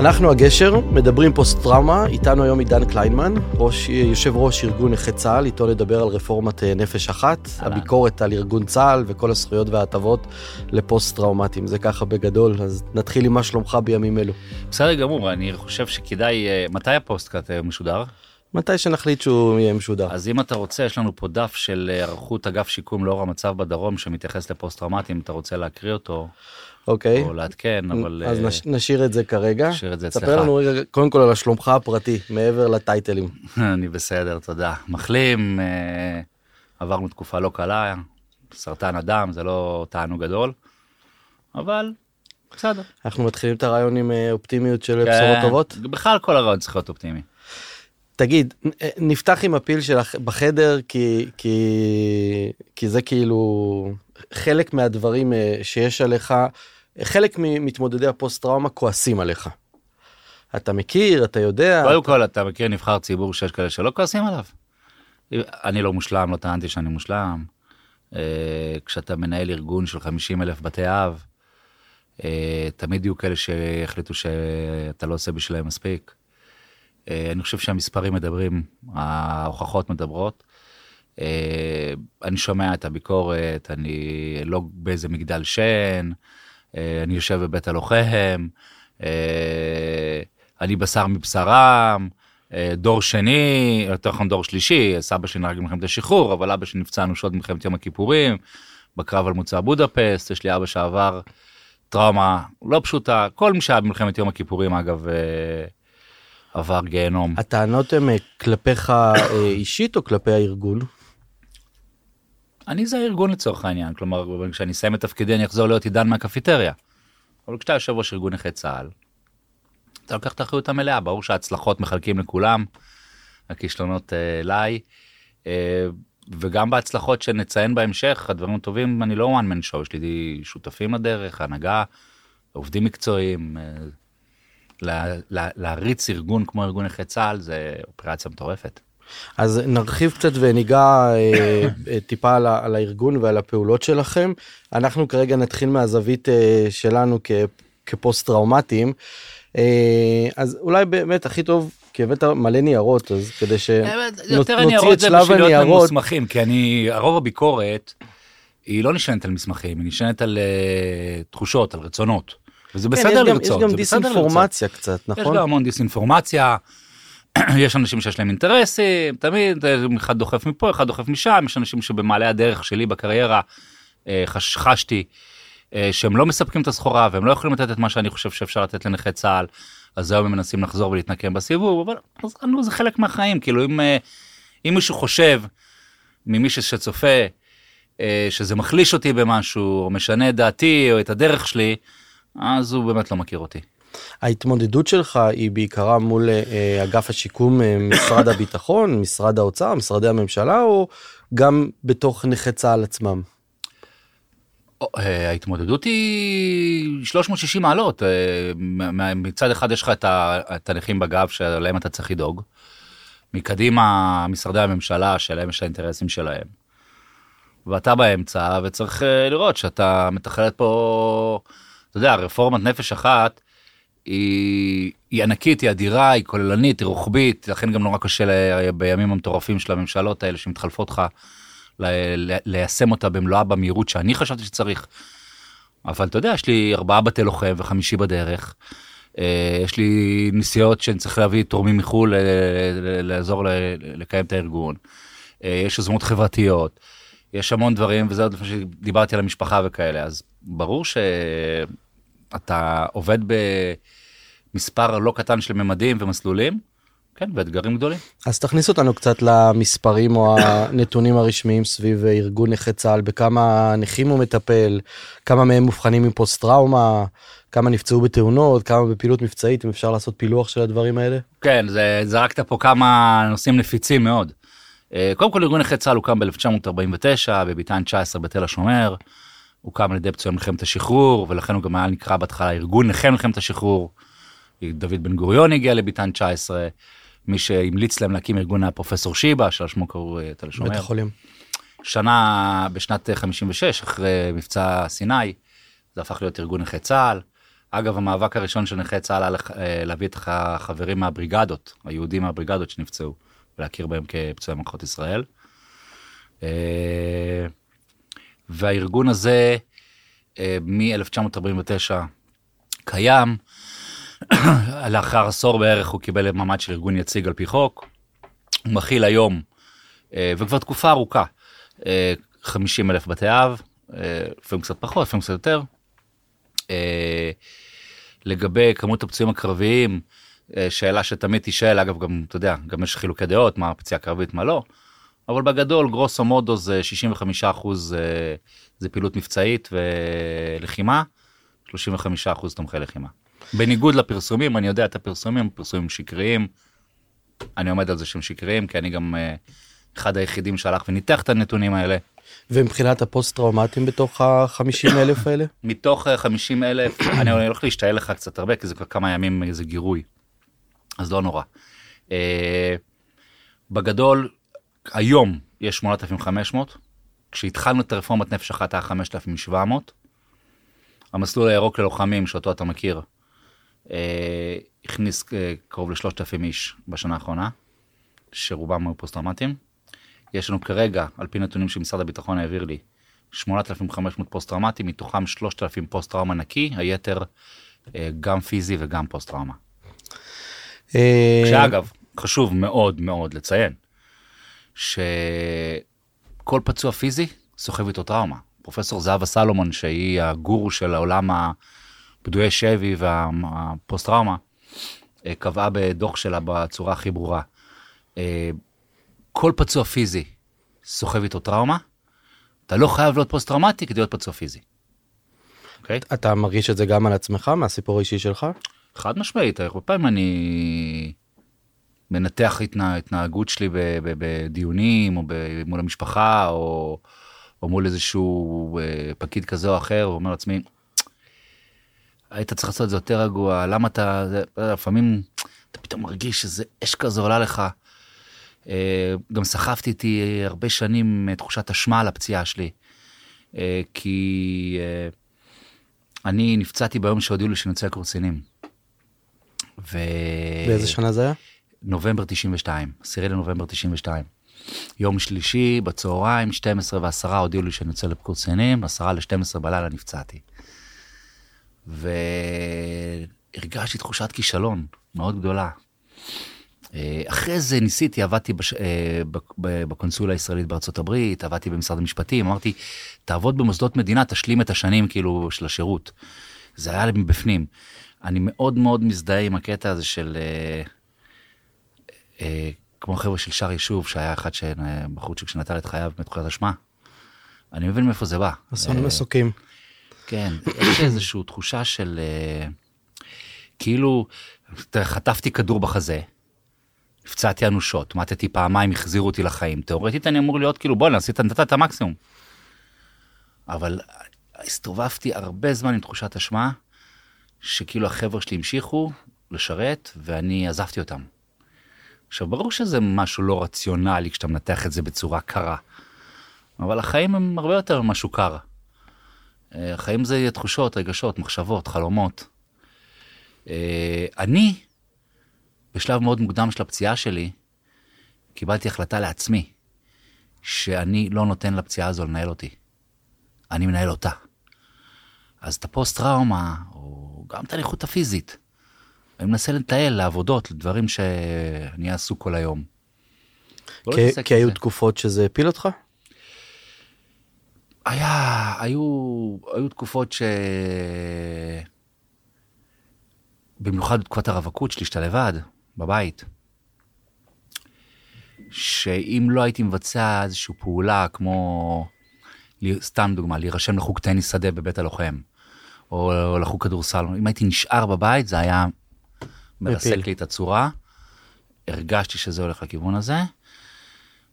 אנחנו הגשר, מדברים פוסט טראומה, איתנו היום עידן קלימן, ראש, יושב ראש ארגון נכי צה"ל, איתו נדבר על רפורמת אה, נפש אחת, עלה. הביקורת על ארגון צה"ל וכל הזכויות וההטבות לפוסט טראומטיים, זה ככה בגדול, אז נתחיל עם מה שלומך בימים אלו. בסדר גמור, אני חושב שכדאי, אה, מתי הפודקאסט אה, משודר? מתי שנחליט שהוא יהיה משודר. אז אם אתה רוצה, יש לנו פה דף של היערכות אגף שיקום לאור המצב בדרום שמתייחס לפוסט טראומטיים, אתה רוצה להקריא אותו. אוקיי. או לעדכן, אבל... אז נש, נשאיר את זה כרגע. נשאיר את זה אצלך. ספר לנו רגע, קודם כל על השלומך הפרטי, מעבר לטייטלים. אני בסדר, תודה. מחלים, אה, עברנו תקופה לא קלה, סרטן הדם, זה לא תענוג גדול, אבל בסדר. אנחנו מתחילים את הרעיון עם אה, אופטימיות של כן, בשורות טובות? בכלל כל הרעיון צריך להיות אופטימי. תגיד, נפתח עם הפיל שלך בחדר, כי, כי, כי זה כאילו חלק מהדברים אה, שיש עליך, חלק ממתמודדי הפוסט טראומה כועסים עליך. אתה מכיר, אתה יודע. קודם כל, אתה מכיר נבחר ציבור שיש כאלה שלא כועסים עליו. אני לא מושלם, לא טענתי שאני מושלם. אה, כשאתה מנהל ארגון של 50 אלף בתי אב, אה, תמיד יהיו כאלה שיחליטו שאתה לא עושה בשבילם מספיק. אני חושב שהמספרים מדברים, ההוכחות מדברות. אה, אני שומע את הביקורת, אני לא באיזה מגדל שן, אה, אני יושב בבית הלוחם, אה, אני בשר מבשרם, דור שני, יותר נכון דור שלישי, סבא שלי נהרג במלחמת השחרור, אבל אבא שלי נפצע אנושות במלחמת יום הכיפורים, בקרב על מוצא בודפסט, יש לי אבא שעבר טראומה לא פשוטה, כל מי שהיה במלחמת יום הכיפורים אגב עבר גיהנום. הטענות הן כלפיך אישית או כלפי הארגון? אני זה הארגון לצורך העניין, כלומר, כשאני אסיים את תפקידי אני אחזור להיות עידן מהקפיטריה. אבל כשאתה יושב ראש ארגון נכי צה"ל, אתה לוקח את האחריות המלאה, ברור שההצלחות מחלקים לכולם, הכישלונות אה, אליי, אה, וגם בהצלחות שנציין בהמשך, הדברים הטובים, אני לא one man show, יש לי שותפים לדרך, הנהגה, עובדים מקצועיים, אה, לה, לה, להריץ ארגון כמו ארגון נכי צה"ל זה אופרציה מטורפת. אז נרחיב קצת וניגע אה, טיפה על, על הארגון ועל הפעולות שלכם. אנחנו כרגע נתחיל מהזווית אה, שלנו כ, כפוסט טראומטיים. אה, אז אולי באמת הכי טוב כי הבאת מלא ניירות אז כדי שנוציא את שלב הניירות. ממוסמכים כי אני הרוב הביקורת היא לא נשענת על מסמכים היא נשענת על uh, תחושות על רצונות. וזה כן, בסדר לרצות. יש גם דיסאינפורמציה קצת נכון? יש גם המון דיסאינפורמציה. יש אנשים שיש להם אינטרסים, תמיד אחד דוחף מפה, אחד דוחף משם, יש אנשים שבמעלה הדרך שלי בקריירה אה, חש, חשתי אה, שהם לא מספקים את הסחורה והם לא יכולים לתת את מה שאני חושב שאפשר לתת לנכי צה"ל, אז היום הם מנסים לחזור ולהתנקם בסיבוב, אבל אז, נו, זה חלק מהחיים, כאילו אם, אה, אם מישהו חושב ממי שצופה שזה מחליש אותי במשהו, או משנה את דעתי או את הדרך שלי, אז הוא באמת לא מכיר אותי. ההתמודדות שלך היא בעיקרה מול אה, אגף השיקום אה, משרד הביטחון משרד האוצר משרדי הממשלה או גם בתוך נכי צה"ל עצמם. אה, ההתמודדות היא 360 מעלות מצד אחד יש לך את הנכים בגב שעליהם אתה צריך לדאוג. מקדימה משרדי הממשלה שלהם יש האינטרסים שלהם. ואתה באמצע וצריך לראות שאתה מתכלת פה אתה יודע רפורמת נפש אחת היא, היא ענקית, היא אדירה, היא כוללנית, היא רוחבית, לכן גם נורא קשה בימים המטורפים של הממשלות האלה שמתחלפות לך, ליישם אותה במלואה במהירות שאני חשבתי שצריך. אבל אתה יודע, יש לי ארבעה בתי לוחם וחמישי בדרך. אה, יש לי נסיעות שאני צריך להביא תורמים מחו"ל לעזור לקיים את הארגון. אה, יש יוזמות חברתיות, יש המון דברים, וזה עוד לפני שדיברתי על המשפחה וכאלה, אז ברור שאתה עובד ב... מספר לא קטן של ממדים ומסלולים. כן, ואתגרים גדולים. אז תכניס אותנו קצת למספרים או הנתונים הרשמיים סביב ארגון נכי צה"ל, בכמה נכים הוא מטפל, כמה מהם מאובחנים עם פוסט טראומה, כמה נפצעו בתאונות, כמה בפעילות מבצעית, אם אפשר לעשות פילוח של הדברים האלה? כן, זה, זרקת פה כמה נושאים נפיצים מאוד. אה, קודם כל ארגון נכי צה"ל הוקם ב-1949 בביתן 19 בתל השומר. הוקם על ידי פצועי מלחמת השחרור ולכן הוא גם היה נקרא בהתחלה ארגון נכי מלחמת השחרור. דוד בן גוריון הגיע לביתן 19, מי שהמליץ להם להקים ארגון היה פרופסור שיבא, שעל שמו קראו תל השומר. בית החולים. שנה בשנת 56 אחרי מבצע סיני זה הפך להיות ארגון נכי צה"ל. אגב המאבק הראשון של נכי צה"ל היה לח- אה, להביא את החברים מהבריגדות היהודים מהבריגדות שנפצעו ולהכיר בהם כפצועי מערכות ישראל. אה, והארגון הזה מ-1949 קיים. לאחר עשור בערך הוא קיבל מעמד של ארגון יציג על פי חוק. הוא מכיל היום אה, וכבר תקופה ארוכה 50 אלף בתי אב, אה, לפעמים קצת פחות, לפעמים קצת יותר. אה, לגבי כמות הפצועים הקרביים, אה, שאלה שתמיד תישאל, אגב גם, אתה יודע, גם יש חילוקי דעות, מה פציעה קרבית, מה לא, אבל בגדול, גרוסו מודו זה 65 אחוז זה פעילות מבצעית ולחימה, 35 אחוז תומכי לחימה. בניגוד לפרסומים, אני יודע את הפרסומים, פרסומים שקריים, אני עומד על זה שהם שקריים, כי אני גם אחד היחידים שהלך וניתח את הנתונים האלה. ומבחינת הפוסט טראומטיים בתוך ה-50 אלף האלה? מתוך 50 אלף, אני הולך להשתעל לך קצת הרבה, כי זה כבר כמה ימים איזה גירוי, אז לא נורא. בגדול, היום יש 8,500, כשהתחלנו את הרפורמת נפש אחת היה 5,700. המסלול הירוק ללוחמים, שאותו אתה מכיר, uh, הכניס uh, קרוב ל-3,000 איש בשנה האחרונה, שרובם היו פוסט-טראומטיים. יש לנו כרגע, על פי נתונים שמשרד הביטחון העביר לי, 8,500 פוסט-טראומטיים, מתוכם 3,000 פוסט-טראומה נקי, היתר גם פיזי וגם פוסט-טראומה. שאגב, חשוב מאוד מאוד לציין, שכל פצוע פיזי סוחב איתו טראומה. פרופסור זהבה סלומון, שהיא הגורו של העולם הפדויי שבי והפוסט-טראומה, קבעה בדוח שלה בצורה הכי ברורה. כל פצוע פיזי סוחב איתו טראומה, אתה לא חייב להיות פוסט טראומטי כדי להיות פצוע פיזי. Okay? אוקיי? אתה מרגיש את זה גם על עצמך מהסיפור האישי שלך? חד משמעית, הרבה פעמים אני מנתח התנה, התנהגות שלי בדיונים או מול המשפחה או, או מול איזשהו אה, פקיד כזה או אחר, ואומר לעצמי, היית צריך לעשות את זה יותר רגוע, למה אתה, זה, לפעמים אתה פתאום מרגיש שזה אש כזה עולה לך. גם סחבתי איתי הרבה שנים תחושת אשמה על הפציעה שלי. כי אני נפצעתי ביום שהודיעו לי שאני יוצא לקורסינים. ו... באיזה שנה זה היה? נובמבר 92, 10 לנובמבר 92. יום שלישי בצהריים, 12 ועשרה הודיעו לי שאני יוצא לקורסינים, 10 ל-12 בלילה נפצעתי. והרגשתי תחושת כישלון מאוד גדולה. אחרי זה ניסיתי, עבדתי בש... בקונסולה הישראלית בארצות הברית, עבדתי במשרד המשפטים, אמרתי, תעבוד במוסדות מדינה, תשלים את השנים כאילו של השירות. זה היה לי מבפנים. אני מאוד מאוד מזדהה עם הקטע הזה של, אה, אה, כמו החבר'ה של שער יישוב, שהיה אחד בחורצ'יק שנטל את חייו מתחילת אשמה. אני מבין מאיפה זה בא. אסון אה, מסוקים. כן, יש איזושהי תחושה של, אה, כאילו, חטפתי כדור בחזה. נפצעתי אנושות, מתתי פעמיים, החזירו אותי לחיים. תאורטית אני אמור להיות כאילו בוא'נה, עשית, נתת את המקסימום. אבל הסתובבתי הרבה זמן עם תחושת אשמה, שכאילו החבר'ה שלי המשיכו לשרת, ואני עזבתי אותם. עכשיו, ברור שזה משהו לא רציונלי כשאתה מנתח את זה בצורה קרה, אבל החיים הם הרבה יותר משהו קר. החיים זה תחושות, רגשות, מחשבות, חלומות. אני, בשלב מאוד מוקדם של הפציעה שלי, קיבלתי החלטה לעצמי, שאני לא נותן לפציעה הזו לנהל אותי. אני מנהל אותה. אז את הפוסט-טראומה, או גם את הנכות הפיזית, אני מנסה לטייל לעבודות, לדברים שאני עסוק כל היום. כי, כי היו תקופות שזה הפיל אותך? היה, היו, היו תקופות ש... במיוחד בתקופת הרווקות שלי, שאתה לבד, בבית. שאם לא הייתי מבצע איזושהי פעולה כמו, סתם דוגמה, להירשם לחוג טניס שדה בבית הלוחם, או, או לחוג כדורסל, אם הייתי נשאר בבית זה היה מרסק לי את הצורה. הרגשתי שזה הולך לכיוון הזה.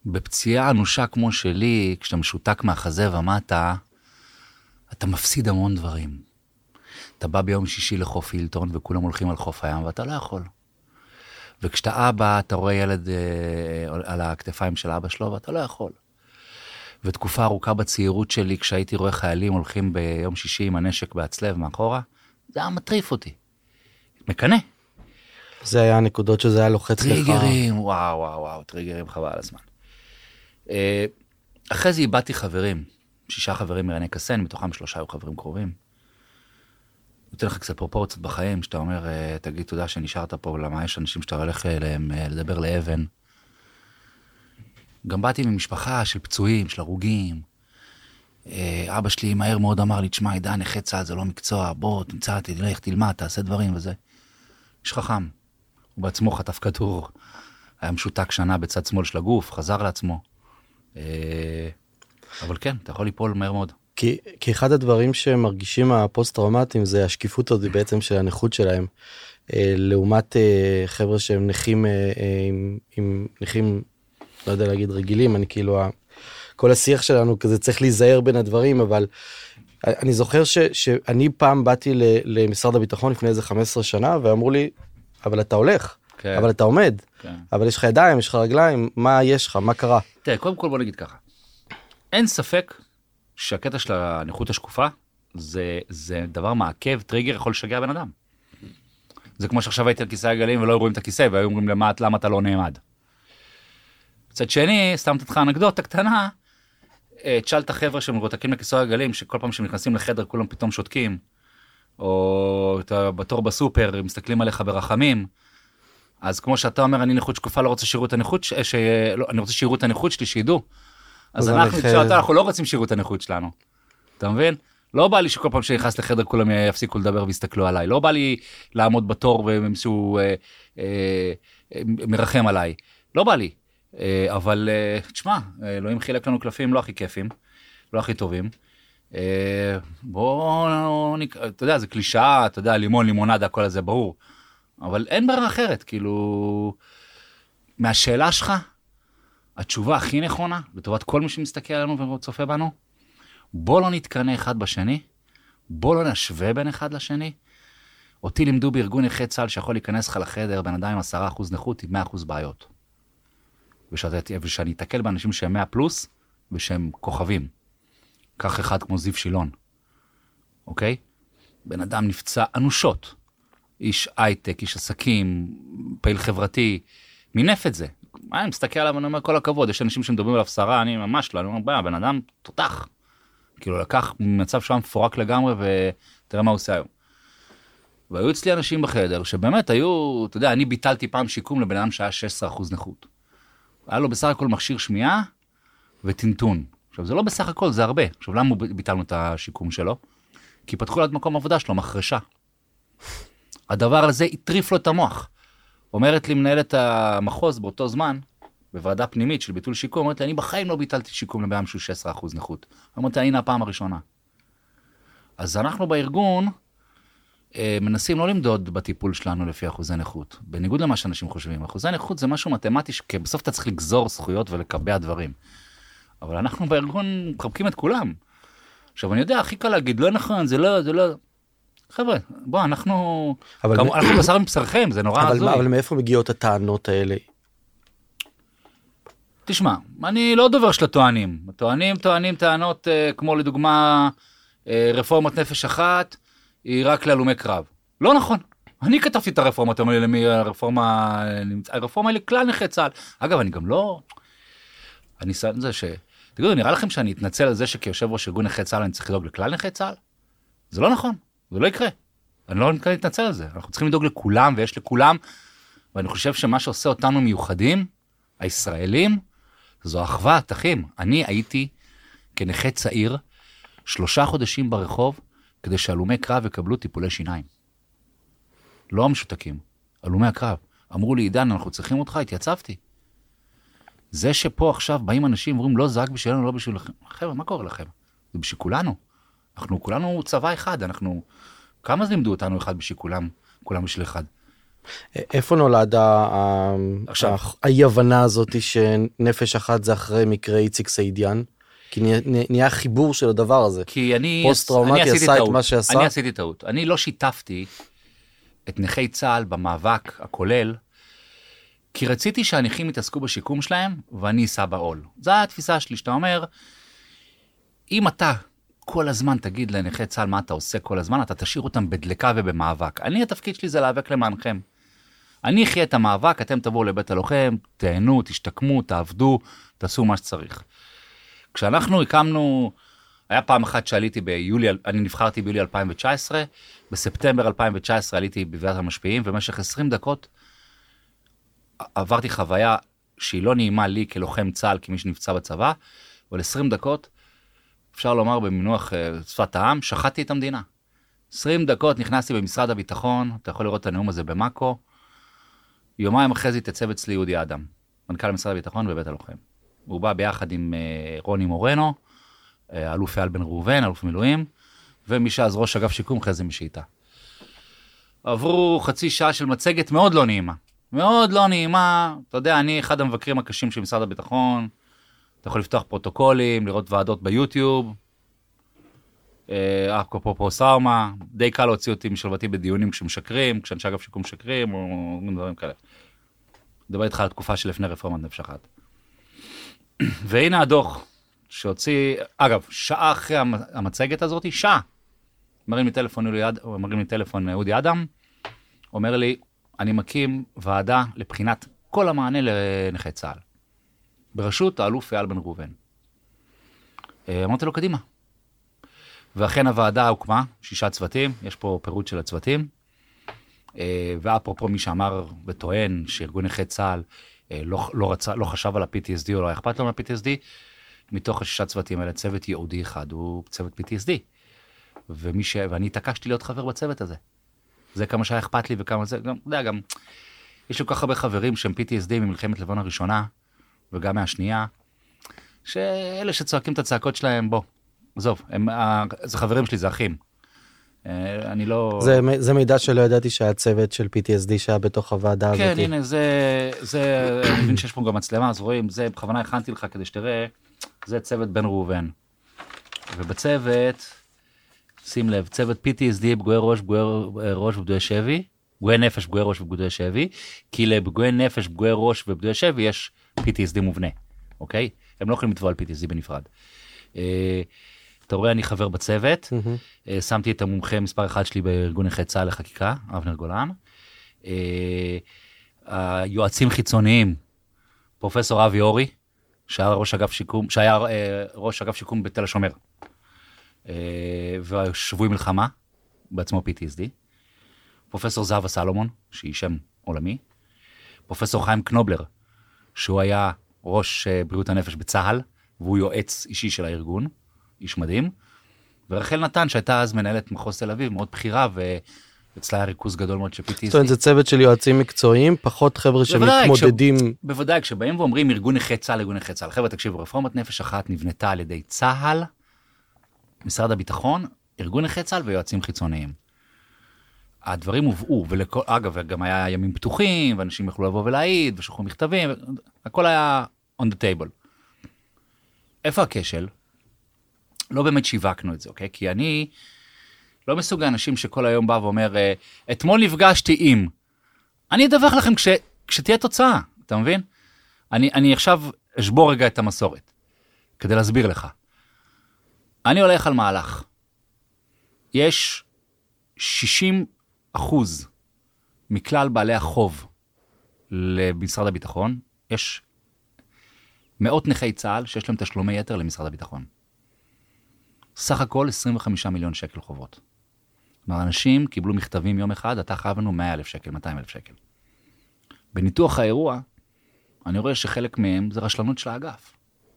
בפציעה אנושה כמו שלי, כשאתה משותק מהחזה ומטה, אתה מפסיד המון דברים. אתה בא ביום שישי לחוף הילטון וכולם הולכים על חוף הים ואתה לא יכול. וכשאתה אבא, אתה רואה ילד אה, על הכתפיים של אבא שלו, ואתה לא יכול. ותקופה ארוכה בצעירות שלי, כשהייתי רואה חיילים הולכים ביום שישי עם הנשק בהצלב מאחורה, זה היה מטריף אותי. מקנא. זה היה הנקודות שזה היה לוחץ לך. טריגרים, וואו וואו וואו, טריגרים חבל על הזמן. אה, אחרי זה איבדתי חברים, שישה חברים מרעני קסן, מתוכם שלושה היו חברים קרובים. נותן לך קצת פרופורציות בחיים, שאתה אומר, אה, תגיד תודה שנשארת פה, למה יש אנשים שאתה הולך אליהם אה, לדבר לאבן. גם באתי ממשפחה של פצועים, של הרוגים. אבא שלי מהר מאוד אמר לי, תשמע, עידן, נכה צה"ל זה לא מקצוע, בוא, תמצא, תלך, תלמד, תעשה דברים וזה. איש חכם. הוא בעצמו חטף כדור, היה משותק שנה בצד שמאל של הגוף, חזר לעצמו. אבל כן, אתה יכול ליפול מהר מאוד. כי, כי אחד הדברים שמרגישים הפוסט טראומטיים זה השקיפות הזאת בעצם של הנכות שלהם. אה, לעומת אה, חבר'ה שהם נכים אה, אה, עם, עם נכים לא יודע להגיד רגילים אני כאילו כל השיח שלנו כזה צריך להיזהר בין הדברים אבל אני זוכר ש, שאני פעם באתי למשרד הביטחון לפני איזה 15 שנה ואמרו לי אבל אתה הולך כן. אבל אתה עומד כן. אבל יש לך ידיים יש לך רגליים מה יש לך מה קרה. תראה קודם כל בוא נגיד ככה. אין ספק שהקטע של הנכות השקופה זה, זה דבר מעכב, טריגר יכול לשגע בן אדם. זה כמו שעכשיו הייתי על כיסא הגלים ולא רואים את הכיסא והיו אומרים למט למה אתה לא נעמד. מצד שני, סתם לתת לך אנקדוטה קטנה, אה, תשאל את החבר'ה שמרותקים לכיסא הגלים שכל פעם שהם נכנסים לחדר כולם פתאום שותקים. או אתה בתור בסופר מסתכלים עליך ברחמים. אז כמו שאתה אומר אני נכות שקופה לא רוצה שיראו את הנכות ש... ש... לא, אני רוצה שיראו את הנכות שלי שידעו. אז אנחנו, כשאתה, אנחנו לא רוצים שירות הנכות שלנו. אתה מבין? לא בא לי שכל פעם שאני נכנס לחדר כולם יפסיקו לדבר ויסתכלו עליי. לא בא לי לעמוד בתור ומישהו אה, אה, אה, מרחם עליי. לא בא לי. אה, אבל אה, תשמע, אלוהים חילק לנו קלפים לא הכי כיפים, לא הכי טובים. אה, בוא, אתה יודע, זה קלישאה, אתה יודע, לימון, לימונדה, כל הזה, ברור. אבל אין ברירה אחרת, כאילו, מהשאלה שלך, התשובה הכי נכונה, לטובת כל מי שמסתכל עלינו וצופה בנו, בוא לא נתקנא אחד בשני, בוא לא נשווה בין אחד לשני. אותי לימדו בארגון נכי צה"ל שיכול להיכנס לך לחדר בן אדם עם 10% נכות עם 100% בעיות. ושאני אתקל באנשים שהם 100 פלוס ושהם כוכבים. קח אחד כמו זיו שילון, אוקיי? בן אדם נפצע אנושות. איש הייטק, איש עסקים, פעיל חברתי, מינף את זה. אני מסתכל עליו ואני אומר כל הכבוד יש אנשים שמדברים עליו שרה אני ממש לא אני אומר בן אדם תותח. כאילו לקח מצב שם מפורק לגמרי ותראה מה הוא עושה היום. והיו אצלי אנשים בחדר שבאמת היו אתה יודע אני ביטלתי פעם שיקום לבן אדם שהיה 16% נכות. היה לו בסך הכל מכשיר שמיעה וטינטון. עכשיו זה לא בסך הכל זה הרבה עכשיו למה ביטלנו את השיקום שלו? כי פתחו לו את מקום עבודה שלו מחרשה. הדבר הזה הטריף לו את המוח. אומרת לי מנהלת המחוז באותו זמן, בוועדה פנימית של ביטול שיקום, אומרת לי, אני בחיים לא ביטלתי שיקום לבעיה שהוא 16% נכות. אמרתי, הנה הפעם הראשונה. אז אנחנו בארגון אה, מנסים לא למדוד בטיפול שלנו לפי אחוזי נכות, בניגוד למה שאנשים חושבים. אחוזי נכות זה משהו מתמטי, שבסוף אתה צריך לגזור זכויות ולקבע דברים. אבל אנחנו בארגון מחבקים את כולם. עכשיו אני יודע, הכי קל להגיד, לא נכון, זה לא, זה לא, חבר'ה, בוא, אנחנו, אבל כמו, אנחנו בשר מבשרכם, זה נורא הזוי. אבל מאיפה מגיעות הטענות האלה? תשמע, אני לא דובר של הטוענים. הטוענים טוענים טענות uh, כמו לדוגמה uh, רפורמת נפש אחת היא רק להלומי קרב. לא נכון. אני כתבתי את הרפורמה, אתה אומר לי למי הרפורמה, הרפורמה היא לכלל נכי צה"ל. אגב, אני גם לא... אני שם את זה ש... תגידו, נראה לכם שאני אתנצל על זה שכיושב ראש ארגון נכי צה"ל אני צריך לדאוג לכלל נכי צה"ל? זה לא נכון. זה לא יקרה. אני לא מתנצל על זה, אנחנו צריכים לדאוג לכולם ויש לכולם, ואני חושב שמה שעושה אותנו מיוחדים, הישראלים, זו אחוות אחים. אני הייתי כנכה צעיר שלושה חודשים ברחוב כדי שהלומי קרב יקבלו טיפולי שיניים. לא המשותקים, הלומי הקרב. אמרו לי, עידן, אנחנו צריכים אותך, התייצבתי. זה שפה עכשיו באים אנשים ואומרים, לא, זה רק בשבילנו, לא בשבילכם. חבר'ה, מה קורה לכם? זה בשביל כולנו. אנחנו כולנו צבא אחד, אנחנו... כמה זה לימדו אותנו אחד בשביל כולם, כולם בשביל אחד. איפה נולד עכשיו האי הבנה הזאת שנפש אחת זה אחרי מקרה איציק סעידיאן? כי נהיה חיבור של הדבר הזה. כי אני, פוסט טראומטי עשה את מה שעשה. אני עשיתי טעות. אני לא שיתפתי את נכי צה"ל במאבק הכולל כי רציתי שהנכים יתעסקו בשיקום שלהם ואני אשא בעול. זו התפיסה שלי, שאתה אומר, אם אתה כל הזמן תגיד לנכי צה"ל מה אתה עושה כל הזמן, אתה תשאיר אותם בדלקה ובמאבק. אני, התפקיד שלי זה להיאבק למענכם. אני אחיה את המאבק, אתם תבואו לבית הלוחם, תהנו, תשתקמו, תעבדו, תעשו מה שצריך. כשאנחנו הקמנו, היה פעם אחת שעליתי ביולי, אני נבחרתי ביולי 2019, בספטמבר 2019 עליתי בוועדת המשפיעים, ובמשך 20 דקות עברתי חוויה שהיא לא נעימה לי כלוחם צה"ל, כמי שנפצע בצבא, אבל 20 דקות, אפשר לומר במינוח uh, שפת העם, שחטתי את המדינה. 20 דקות נכנסתי במשרד הביטחון, אתה יכול לראות את הנאום הזה במאקו. יומיים אחרי זה התייצב אצלי יהודי אדם, מנכ"ל משרד הביטחון בבית הלוחם. הוא בא ביחד עם uh, רוני מורנו, uh, אלוף אייל בן ראובן, אלוף מילואים, ומי שאז ראש אגף שיקום, חזי משיטה. עברו חצי שעה של מצגת מאוד לא נעימה. מאוד לא נעימה. אתה יודע, אני אחד המבקרים הקשים של משרד הביטחון. אתה יכול לפתוח פרוטוקולים, לראות ועדות ביוטיוב. אה, אפרופו סארמה, די קל להוציא אותי משלוותי בדיונים כשמשקרים, כשאנשי אגף שיקום משקרים, או דברים כאלה. מדבר איתך על תקופה שלפני רפורמת נפש אחת. והנה הדוח שהוציא, אגב, שעה אחרי המצגת הזאת, שעה, מרים לי טלפון, טלפון אודי אדם, אומר לי, אני מקים ועדה לבחינת כל המענה לנכי צה"ל, בראשות האלוף אייל בן ראובן. אה, אמרתי לו, קדימה. ואכן הוועדה הוקמה, שישה צוותים, יש פה פירוט של הצוותים. אה, ואפרופו מי שאמר וטוען שארגון נכי צה"ל אה, לא, לא, רצה, לא חשב על ה-PTSD או לא אכפת לו מה-PTSD, מתוך השישה צוותים האלה, צוות ייעודי אחד הוא צוות PTSD. ומי ש... ואני התעקשתי להיות חבר בצוות הזה. זה כמה שהיה אכפת לי וכמה זה, גם, אתה יודע, גם, יש לי כל כך הרבה חברים שהם PTSD ממלחמת לבנון הראשונה, וגם מהשנייה, שאלה שצועקים את הצעקות שלהם, בוא, עזוב, הם, זה חברים שלי, זה אחים. אה, אני לא... זה, זה מידע שלא ידעתי שהיה צוות של PTSD שהיה בתוך הוועדה כן, הזאת. כן, הנה, זה, זה, אני מבין שיש פה גם מצלמה, אז רואים, זה בכוונה הכנתי לך כדי שתראה, זה צוות בן ראובן. ובצוות, שים לב, צוות PTSD, פגועי ראש, פגועי ראש ופגועי שבי, פגועי נפש, פגועי ראש ופגועי שבי, כי לפגועי נפש, פגועי ראש ופגועי שבי יש PTSD מובנה, אוקיי? הם לא יכולים לתבוע על PTSD בנפרד. אה, אתה רואה, אני חבר בצוות, mm-hmm. שמתי את המומחה מספר אחד שלי בארגון נכי צה"ל לחקיקה, אבנר גולן. אה, היועצים חיצוניים, פרופסור אבי אורי, שהיה ראש אגף שיקום, שהיה ראש אגף שיקום בתל השומר. אה, ושבוי מלחמה, בעצמו PTSD, פרופסור זהבה סלומון, שהיא שם עולמי, פרופסור חיים קנובלר, שהוא היה ראש אה, בריאות הנפש בצה"ל, והוא יועץ אישי של הארגון, איש מדהים, ורחל נתן, שהייתה אז מנהלת מחוז תל אביב, מאוד בכירה, ואצלה היה ריכוז גדול מאוד של PTSD. זאת אומרת, זה צוות של יועצים מקצועיים, פחות חבר'ה שמתמודדים. כש... בוודאי, כשבאים ואומרים ארגון נכי צה"ל, ארגון נכי צה"ל, חבר'ה, תקשיבו, רפורמת נפש אחת נבנתה על ידי צה"ל, משרד הביטחון, ארגון נכי צה"ל ויועצים חיצוניים. הדברים הובאו, ואגב, גם היה ימים פתוחים, ואנשים יכלו לבוא ולהעיד, ושלחו מכתבים, הכל היה on the table. איפה הכשל? לא באמת שיווקנו את זה, אוקיי? כי אני לא מסוג האנשים שכל היום בא ואומר, אה, אתמול נפגשתי עם. אני אדווח לכם כש, כשתהיה תוצאה, אתה מבין? אני, אני עכשיו אשבור רגע את המסורת, כדי להסביר לך. אני הולך על מהלך. יש 60 אחוז מכלל בעלי החוב למשרד הביטחון, יש מאות נכי צה"ל שיש להם תשלומי יתר למשרד הביטחון. סך הכל 25 מיליון שקל חובות. כלומר, אנשים קיבלו מכתבים יום אחד, אתה חייב לנו 100 אלף שקל, 200 אלף שקל. בניתוח האירוע, אני רואה שחלק מהם זה רשלנות של האגף.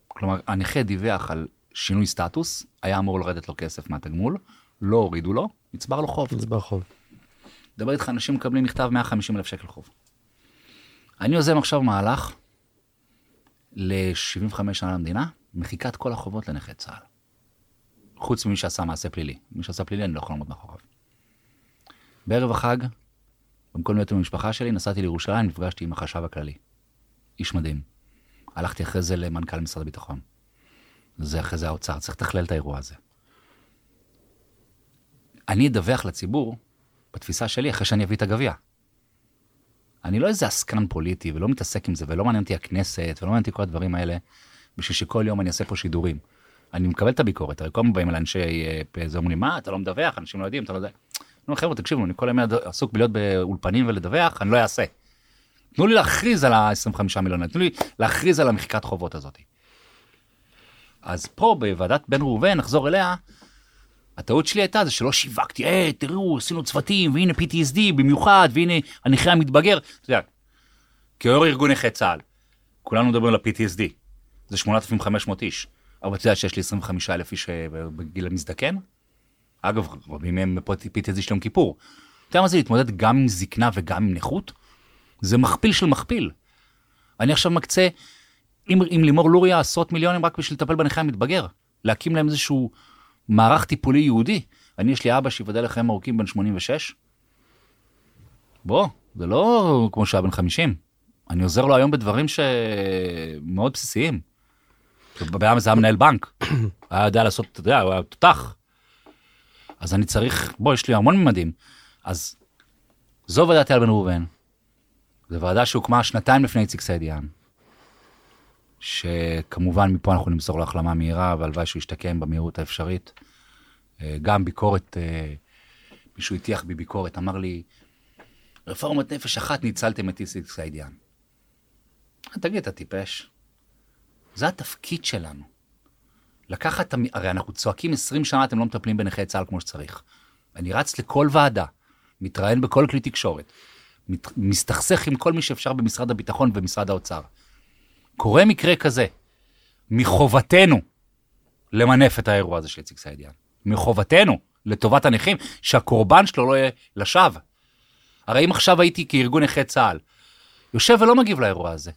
כלומר, הנכה דיווח על שינוי סטטוס, היה אמור לרדת לו כסף מהתגמול, לא הורידו לו, נצבר לו חוב. נצבר חוב. מדבר איתך, אנשים מקבלים מכתב 150 אלף שקל חוב. אני יוזם עכשיו מהלך ל-75 שנה למדינה, מחיקת כל החובות לנכי צה"ל. חוץ ממי שעשה מעשה פלילי. מי שעשה פלילי אני לא יכול לעמוד מאחוריו. בערב החג, במקום להיות עם המשפחה שלי, נסעתי לירושלים, נפגשתי עם החשב הכללי. איש מדהים. הלכתי אחרי זה למנכ"ל משרד הביטחון. זה אחרי זה האוצר, צריך לתכלל את האירוע הזה. אני אדווח לציבור, בתפיסה שלי, אחרי שאני אביא את הגביע. אני לא איזה עסקן פוליטי ולא מתעסק עם זה, ולא מעניין אותי הכנסת, ולא מעניין אותי כל הדברים האלה, בשביל שכל יום אני אעשה פה שידורים. אני מקבל את הביקורת, הרי כל הזמן באים אל אנשי אה, זה אומרים, מה, אתה לא מדווח, אנשים לא יודעים, אתה לא יודע. אני אומר, חבר'ה, תקשיבו, אני כל היום עסוק בלהיות באולפנים ולדווח, אני לא אעשה. תנו לי להכריז על ה-25 מיליון, תנו לי להכריז על המחיקת חובות הזאת. אז פה בוועדת בן ראובן, נחזור אליה, הטעות שלי הייתה זה שלא שיווקתי, היי, תראו, עשינו צוותים, והנה PTSD במיוחד, והנה הנכה המתבגר. אתה יודע, כיו"ר ארגון נכי צה"ל, כולנו מדברים על ה-PTSD, זה 8,500 איש, אבל אתה יודע שיש לי 25,000 איש אה, בגיל המזדקן? אגב, רבים מהם PTSD של יום כיפור. אתה יודע מה זה להתמודד גם עם זקנה וגם עם נכות? זה מכפיל של מכפיל. אני עכשיו מקצה עם, עם לימור לוריה עשרות מיליונים רק בשביל לטפל בנכה המתבגר. להקים להם איזשהו מערך טיפולי יהודי. אני, יש לי אבא שיבדל לחיים ארוכים בן 86. בוא, זה לא כמו שהיה בן 50. אני עוזר לו היום בדברים שמאוד בסיסיים. בעיה זה היה מנהל בנק. היה יודע לעשות, אתה יודע, הוא היה תותח. אז אני צריך, בוא, יש לי המון ממדים. אז זו ועדת אייל בן ראובן. זו ועדה שהוקמה שנתיים לפני איציק סעידיאן. שכמובן מפה אנחנו נמסור לו החלמה מהירה, והלוואי שהוא ישתקם במהירות האפשרית. אה, גם ביקורת, אה, מישהו הטיח בי ביקורת, אמר לי, רפורמת נפש אחת ניצלתם את איציק סעידיאן. תגיד, אתה טיפש? זה התפקיד שלנו. לקחת, הרי אנחנו צועקים 20 שנה, אתם לא מטפלים בנכי צה"ל כמו שצריך. אני רץ לכל ועדה, מתראיין בכל כלי תקשורת, מסתכסך עם כל מי שאפשר במשרד הביטחון ובמשרד האוצר. קורה מקרה כזה, מחובתנו למנף את האירוע הזה של איציק סעידיאן. מחובתנו, לטובת הנכים, שהקורבן שלו לא יהיה לשווא. הרי אם עכשיו הייתי כארגון נכי צה"ל, יושב ולא מגיב לאירוע הזה,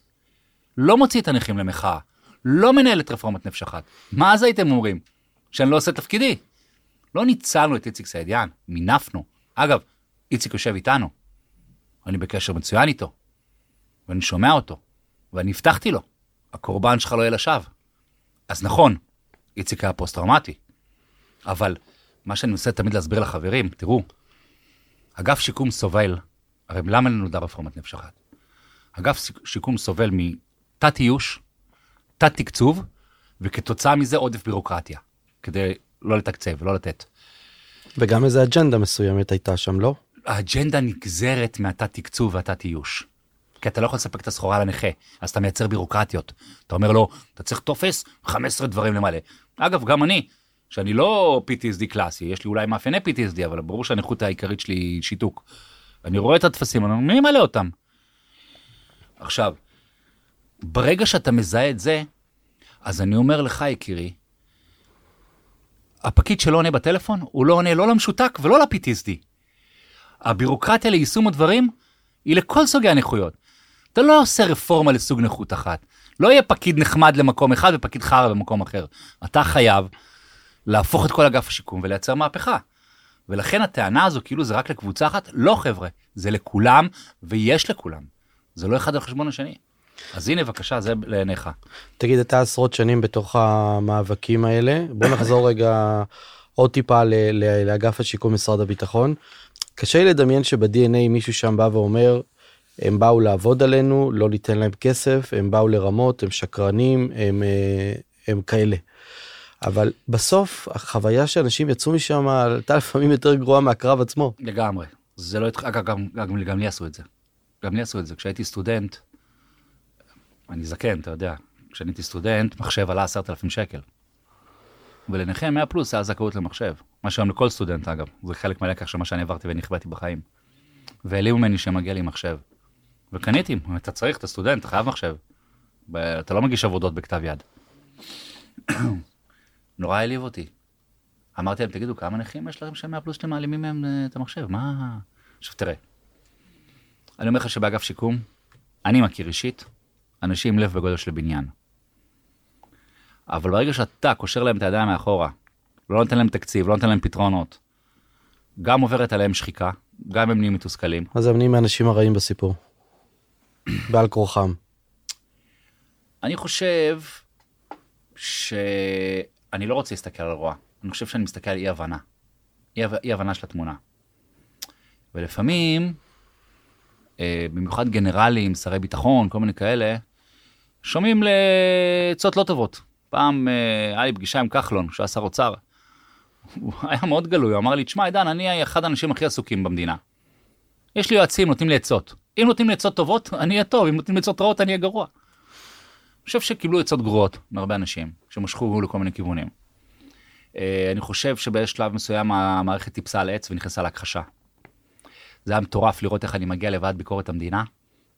לא מוציא את הנכים למחאה, לא מנהל את רפורמת נפש אחת, מה אז הייתם אומרים? שאני לא עושה תפקידי. לא ניצלנו את איציק סעידיאן, מינפנו. אגב, איציק יושב איתנו, אני בקשר מצוין איתו, ואני שומע אותו, ואני הבטחתי לו, הקורבן שלך לא יהיה לשווא. אז נכון, איציק היה פוסט-טראומטי, אבל מה שאני מנסה תמיד להסביר לחברים, תראו, אגף שיקום סובל, הרי למה נולדה רפורמת נפש אחת? אגף שיקום סובל מתת איוש, תת תקצוב, וכתוצאה מזה עודף בירוקרטיה, כדי לא לתקצב ולא לתת. וגם איזה אג'נדה מסוימת הייתה שם, לא? האג'נדה נגזרת מהתת תקצוב והתת איוש. כי אתה לא יכול לספק את הסחורה לנכה, אז אתה מייצר בירוקרטיות. אתה אומר לו, אתה צריך טופס, 15 דברים למלא. אגב, גם אני, שאני לא PTSD קלאסי, יש לי אולי מאפייני PTSD, אבל ברור שהנכות העיקרית שלי היא שיתוק. אני רואה את הטפסים, אני אומר, מי ימלא אותם? עכשיו, ברגע שאתה מזהה את זה, אז אני אומר לך, יקירי, הפקיד שלא עונה בטלפון, הוא לא עונה לא למשותק ולא ל-PTSD. הבירוקרטיה ליישום הדברים היא לכל סוגי הנכויות. אתה לא עושה רפורמה לסוג נכות אחת. לא יהיה פקיד נחמד למקום אחד ופקיד חרא במקום אחר. אתה חייב להפוך את כל אגף השיקום ולייצר מהפכה. ולכן הטענה הזו כאילו זה רק לקבוצה אחת, לא חבר'ה, זה לכולם ויש לכולם. זה לא אחד על חשבון השני. אז הנה בבקשה זה לעיניך. תגיד אתה עשרות שנים בתוך המאבקים האלה בוא נחזור רגע עוד טיפה לאגף השיקום משרד הביטחון. קשה לי לדמיין שב-DNA מישהו שם בא ואומר הם באו לעבוד עלינו לא ניתן להם כסף הם באו לרמות הם שקרנים הם, אה, הם כאלה. אבל בסוף החוויה שאנשים יצאו משם הייתה לפעמים יותר גרועה מהקרב עצמו. לגמרי. זה לא, אגב, גם, גם, גם לי עשו את זה. גם לי עשו את זה. כשהייתי סטודנט, אני זקן, אתה יודע, כשאני הייתי סטודנט, מחשב עלה עשרת אלפים שקל. ולנכה 100 פלוס היה זכאות למחשב. מה שהיום לכל סטודנט, אגב. זה חלק מהלקח של מה שאני עברתי ונכוויתי בחיים. והעלימו ממני שמגיע לי מחשב. וקניתי, אתה צריך, אתה סטודנט, אתה חייב מחשב. אתה לא מגיש עבודות בכתב יד. נורא העליב אותי. אמרתי להם, תגידו, כמה נכים יש לכם שם 100 פלוס מעלימים מהם אה, את המחשב? מה... עכשיו תראה, אני אומר לך שבאגף שיקום, אני מכיר אישית אנשים עם לב בגודל של בניין. אבל ברגע שאתה קושר להם את הידיים מאחורה, לא נותן להם תקציב, לא נותן להם פתרונות, גם עוברת עליהם שחיקה, גם הם נהיים מתוסכלים. אז הם נהיים האנשים הרעים בסיפור. בעל כורחם. אני חושב שאני לא רוצה להסתכל על רוע, אני חושב שאני מסתכל על אי הבנה. אי, אי הבנה של התמונה. ולפעמים אה, במיוחד גנרלים, שרי ביטחון, כל מיני כאלה, שומעים לעצות לא טובות. פעם אה, היה לי פגישה עם כחלון, שהיה שר אוצר. הוא היה מאוד גלוי, הוא אמר לי, תשמע, עידן, אני אחד האנשים הכי עסוקים במדינה. יש לי יועצים, נותנים לי עצות. אם נותנים לי עצות טובות, אני אהיה טוב, אם נותנים לי עצות רעות, אני אהיה גרוע. אני חושב שקיבלו עצות גרועות מהרבה אנשים, שמשכו לכל מיני כיוונים. אה, אני חושב שבשלב מסוים המערכת טיפסה על עץ ונכנסה להכחשה. זה היה מטורף לראות איך אני מגיע לוועד ביקורת המדינה,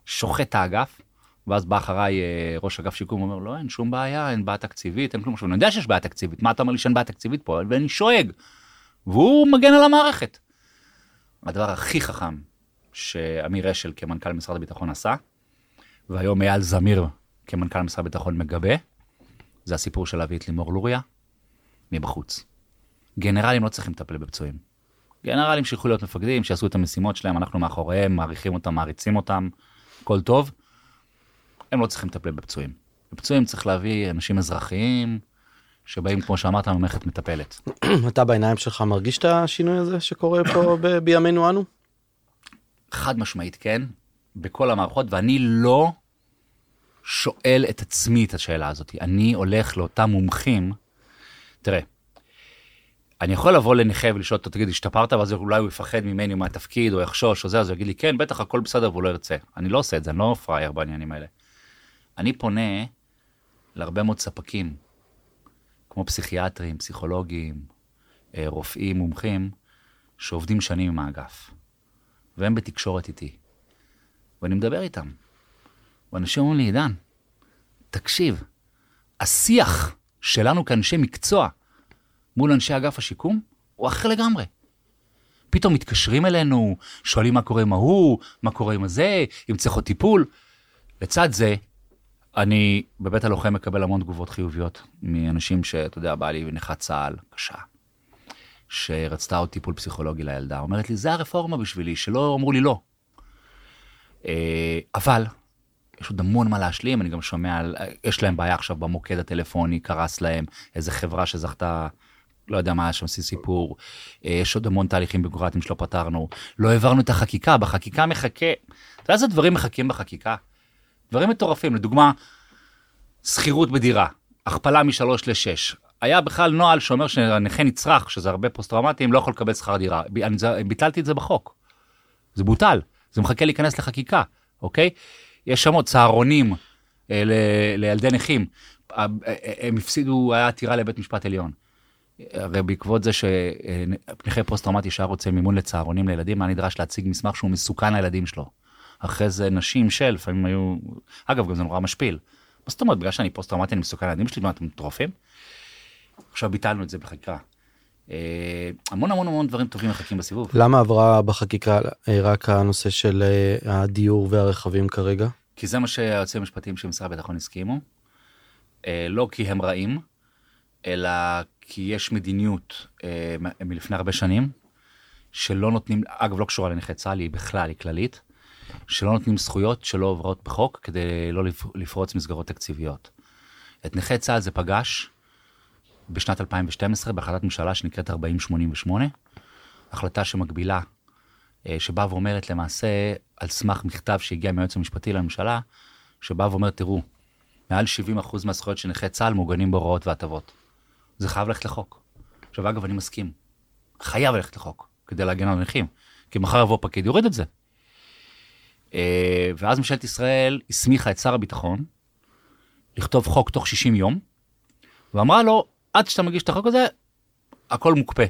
שוחט האגף, ואז בא אחריי אה, ראש אגף שיקום, אומר, לא, אין שום בעיה, אין בעיה תקציבית, אין כלום. עכשיו, אני יודע שיש בעיה תקציבית, מה אתה אומר לי שאין בעיה תקציבית פה? ואני שואג. והוא מגן על המערכת. הדבר הכי חכם שאמיר אשל כמנכ"ל משרד הביטחון עשה, והיום אייל זמיר כמנכ"ל משרד הביטחון מגבה, זה הסיפור של להביא את לימור לוריה מבחוץ. גנרלים לא צריכים לטפל בפצועים. גנרלים שיכולו להיות מפקדים, שיעשו את המשימות שלהם, אנחנו מאחוריהם, מעריכים אותם, מעריצים אותם, הכל טוב. הם לא צריכים לטפל בפצועים. בפצועים צריך להביא אנשים אזרחיים, שבאים, כמו שאמרת, ממערכת מטפלת. אתה בעיניים שלך מרגיש את השינוי הזה שקורה פה בימינו אנו? חד משמעית כן, בכל המערכות, ואני לא שואל את עצמי את השאלה הזאת. אני הולך לאותם מומחים, תראה, אני יכול לבוא לנכה ולשאול אותו, תגיד, השתפרת? ואז אולי הוא יפחד ממני מהתפקיד, או יחשוש, או זה, אז הוא יגיד לי, כן, בטח, הכל בסדר, והוא לא ירצה. אני לא עושה את זה, אני לא פראייר בעניינים האלה. אני פונה להרבה מאוד ספקים, כמו פסיכיאטרים, פסיכולוגים, אה, רופאים, מומחים, שעובדים שנים עם האגף. והם בתקשורת איתי. ואני מדבר איתם. ואנשים אומרים לי, עידן, תקשיב, השיח שלנו כאנשי מקצוע מול אנשי אגף השיקום הוא אחר לגמרי. פתאום מתקשרים אלינו, שואלים מה קורה עם ההוא, מה קורה עם הזה, אם צריך עוד טיפול. לצד זה, אני בבית הלוחם מקבל המון תגובות חיוביות מאנשים שאתה יודע, בא לי נכת צה"ל קשה, שרצתה עוד טיפול פסיכולוגי לילדה. אומרת לי, זה הרפורמה בשבילי, שלא אמרו לי לא. אה, אבל, יש עוד המון מה להשלים, אני גם שומע, על, יש להם בעיה עכשיו במוקד הטלפוני, קרס להם, איזה חברה שזכתה, לא יודע מה היה שם סיפור, אה, יש עוד המון תהליכים ביורוקרטיים שלא פתרנו, לא העברנו את החקיקה, בחקיקה מחכה, אתה יודע איזה דברים מחכים בחקיקה? דברים מטורפים, לדוגמה, שכירות בדירה, הכפלה משלוש לשש. היה בכלל נוהל שאומר שהנכה נצרך, שזה הרבה פוסט-טראומטיים, לא יכול לקבל שכר דירה. אני, ביטלתי את זה בחוק. זה בוטל, זה מחכה להיכנס לחקיקה, אוקיי? יש שם עוד צהרונים אה, ל- לילדי נכים. אה, אה, הם הפסידו, היה עתירה לבית משפט עליון. הרי בעקבות זה שנכה פוסט-טראומטי שהיה רוצה מימון לצהרונים לילדים, היה נדרש להציג מסמך שהוא מסוכן לילדים שלו. אחרי זה נשים של, לפעמים היו, אגב, גם זה נורא משפיל. מה זאת אומרת, בגלל שאני פוסט-טראומטי, אני מסוכן לילדים שלי, מה, אתם מטורפים? עכשיו ביטלנו את זה בחקיקה. אה, המון המון המון דברים טובים מחכים בסיבוב. למה עברה בחקיקה אה, רק הנושא של אה, הדיור והרכבים כרגע? כי זה מה שהיועצים המשפטיים של משרד הביטחון הסכימו. לא כי הם רעים, אלא כי יש מדיניות מלפני הרבה שנים, שלא נותנים, אגב, לא קשורה לנכי צה"ל, היא בכלל, היא כללית, שלא נותנים זכויות שלא עוברות בחוק כדי לא לפ- לפרוץ מסגרות תקציביות. את נכי צה"ל זה פגש בשנת 2012 בהחלטת ממשלה שנקראת 4088, החלטה שמגבילה, אה, שבאה ואומרת למעשה, על סמך מכתב שהגיע מהיועץ המשפטי לממשלה, שבא ואומר, תראו, מעל 70% מהזכויות של נכי צה"ל מעוגנים בהוראות והטבות. זה חייב ללכת לחוק. עכשיו, אגב, אני מסכים. חייב ללכת לחוק כדי להגן על הנכים, כי מחר יבוא פקיד, יוריד את זה. אה, ואז ממשלת ישראל הסמיכה את שר הביטחון לכתוב חוק תוך 60 יום, ואמרה לו, עד שאתה מגיש את החוק הזה, הכל מוקפא.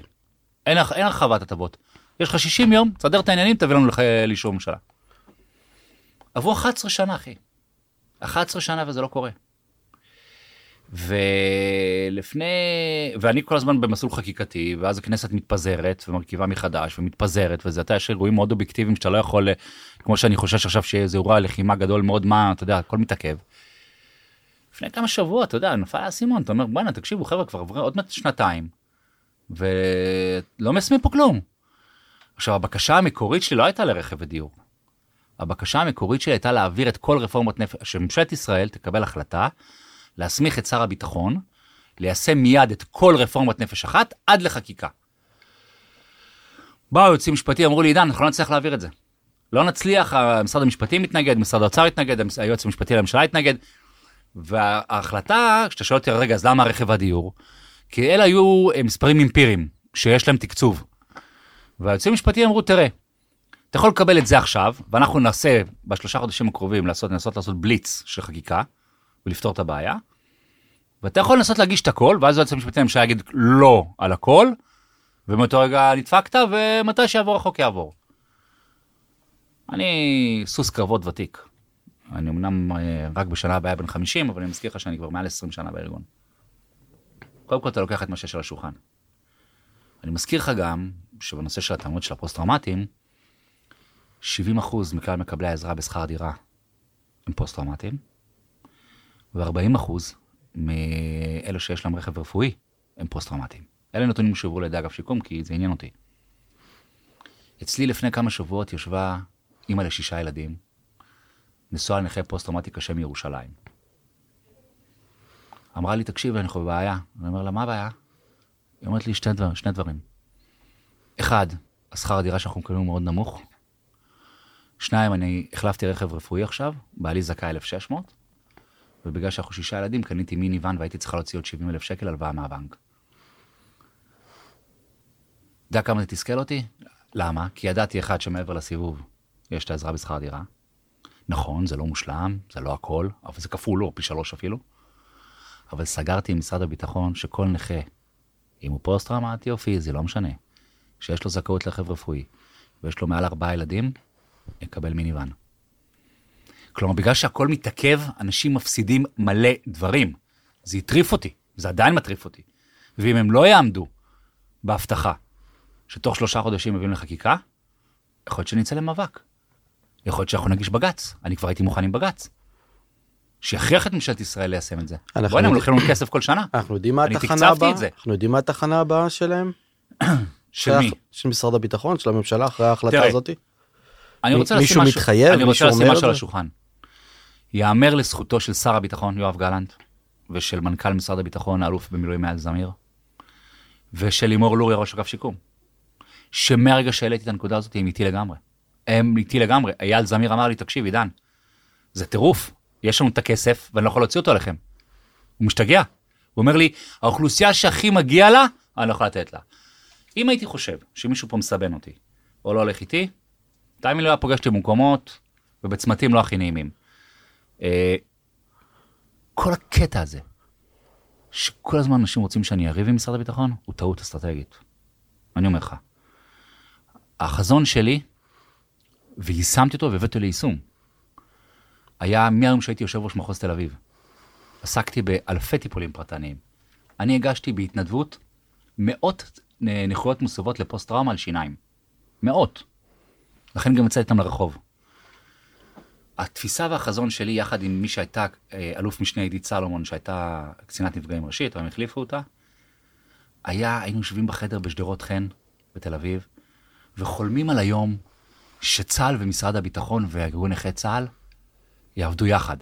אין, אין הרחבת הטבות. יש לך 60 יום, תסדר את העניינים, תביא לנו לאישור ממשלה. עברו 11 שנה, אחי. 11 שנה וזה לא קורה. ולפני, ואני כל הזמן במסלול חקיקתי, ואז הכנסת מתפזרת ומרכיבה מחדש ומתפזרת, וזה, אתה יש אירועים מאוד אובייקטיביים שאתה לא יכול, כמו שאני חושש עכשיו שיהיה איזה אירוע לחימה גדול מאוד, מה, אתה יודע, הכל מתעכב. לפני כמה שבועות, אתה יודע, נפל האסימון, אתה אומר, בואנה, תקשיבו, חבר'ה, כבר עברו עוד מעט שנתיים, ולא מיישמים פה כלום. עכשיו, הבקשה המקורית שלי לא הייתה לרכב ודיור. הבקשה המקורית שלי הייתה להעביר את כל רפורמות נפש, שממשלת ישראל תקבל החלטה להסמיך את שר הביטחון ליישם מיד את כל רפורמת נפש אחת עד לחקיקה. באו היועצים המשפטיים, אמרו לי, עידן, אנחנו לא נצליח להעביר את זה. לא נצליח, משרד המשפטים מתנגד, משרד האוצר התנגד, היועץ המשפטי לממשלה התנגד. וההחלטה, כשאתה שואל אותי, רגע, אז למה רכב הדיור? כי אלה היו אה, מספרים אמפיריים, שיש להם תקצוב. והיועצים המשפטיים אמרו, תראה, אתה יכול לקבל את זה עכשיו, ואנחנו נעשה בשלושה חודשים הקרובים לעשות, לנסות לעשות בליץ של חקיקה, ולפתור את הבעיה. ואתה יכול לנסות להגיש את הכל, ואז היועץ המשפטי לממשלה יגיד לא על הכל, ומאותו רגע נדפקת, ומתי שיעבור החוק יעבור. אני סוס קרבות ותיק. אני אמנם אה, רק בשנה הבאה בן 50, אבל אני מזכיר לך שאני כבר מעל 20 שנה בארגון. קודם כל אתה לוקח את מה שיש על השולחן. אני מזכיר לך גם שבנושא של התאמות של הפוסט-טראומטיים, 70% מכלל מקבלי העזרה בשכר דירה הם פוסט-טראומטיים, ו-40% מאלו שיש להם רכב רפואי הם פוסט-טראומטיים. אלה נתונים שהובאו לידי אגף שיקום, כי זה עניין אותי. אצלי לפני כמה שבועות ישבה אימא לשישה ילדים, נשואה לנכה פוסט-טראומטי קשה מירושלים. אמרה לי, תקשיב, אנחנו בבעיה. אני אומר לה, מה הבעיה? היא אומרת לי שני, דבר, שני דברים. אחד, השכר הדירה שאנחנו מקבלים הוא מאוד נמוך. שניים, אני החלפתי רכב רפואי עכשיו, בעלי זכאי 1,600, ובגלל שאנחנו שישה ילדים, קניתי מיני ואן והייתי צריכה להוציא עוד 70 אלף שקל הלוואה מהבנק. יודע כמה זה תסכל אותי? למה? כי ידעתי אחד שמעבר לסיבוב יש את העזרה בשכר דירה. נכון, זה לא מושלם, זה לא הכל, אבל זה כפול לא, פי שלוש אפילו. אבל סגרתי עם משרד הביטחון שכל נכה, אם הוא פוסט-טראומטי או פיזי, לא משנה, שיש לו זכאות לרכב רפואי, ויש לו מעל ארבעה ילדים, יקבל מיניוון. כלומר, בגלל שהכל מתעכב, אנשים מפסידים מלא דברים. זה הטריף אותי, זה עדיין מטריף אותי. ואם הם לא יעמדו בהבטחה שתוך שלושה חודשים מביאים לחקיקה, יכול להיות שנצא למאבק. יכול להיות שאנחנו נגיש בג"ץ, אני כבר הייתי מוכן עם בג"ץ. שיכריח את ממשלת ישראל ליישם את זה. בוא'נה, הם לוקחים לנו כסף כל שנה. אנחנו יודעים מה התחנה הבאה? אנחנו יודעים מה התחנה הבאה שלהם? של מי? של משרד הביטחון, של הממשלה, אחרי ההחלטה הזאת? אני רוצה לשים מישהו משהו, מתחייב? אני רוצה מישהו לשים משהו על את זה? השולחן. יאמר לזכותו של שר הביטחון יואב גלנט, ושל מנכ"ל משרד הביטחון האלוף במילואים מעל זמיר, ושל לימור לוריה ראש אגף שיקום, שמהרגע שהעליתי את הנקודה הזאת הם איתי לגמרי. הם איתי לגמרי. אייל זמיר אמר לי, תקשיב עידן, זה טירוף, יש לנו את הכסף ואני לא יכול להוציא אותו עליכם. הוא משתגע. הוא אומר לי, האוכלוסייה שהכי מגיע לה, אני לא יכול לתת לה. אם הייתי חושב שמישהו פה מסבן אותי, או לא הולך איתי, לי, הוא היה פוגש אותי במקומות ובצמתים לא הכי נעימים. אה, כל הקטע הזה, שכל הזמן אנשים רוצים שאני אריב עם משרד הביטחון, הוא טעות אסטרטגית. אני אומר לך. החזון שלי, ויישמתי אותו והבאתי ליישום, היה מהיום שהייתי יושב ראש מחוז תל אביב. עסקתי באלפי טיפולים פרטניים. אני הגשתי בהתנדבות מאות נכויות מוסבות לפוסט טראומה על שיניים. מאות. לכן גם יצאתי איתם לרחוב. התפיסה והחזון שלי, יחד עם מי שהייתה אה, אלוף משנה עידית סלומון, שהייתה קצינת נפגעים ראשית, והם החליפו אותה, היה, היינו יושבים בחדר בשדרות חן בתל אביב, וחולמים על היום שצה"ל ומשרד הביטחון וארגון נכי צה"ל יעבדו יחד.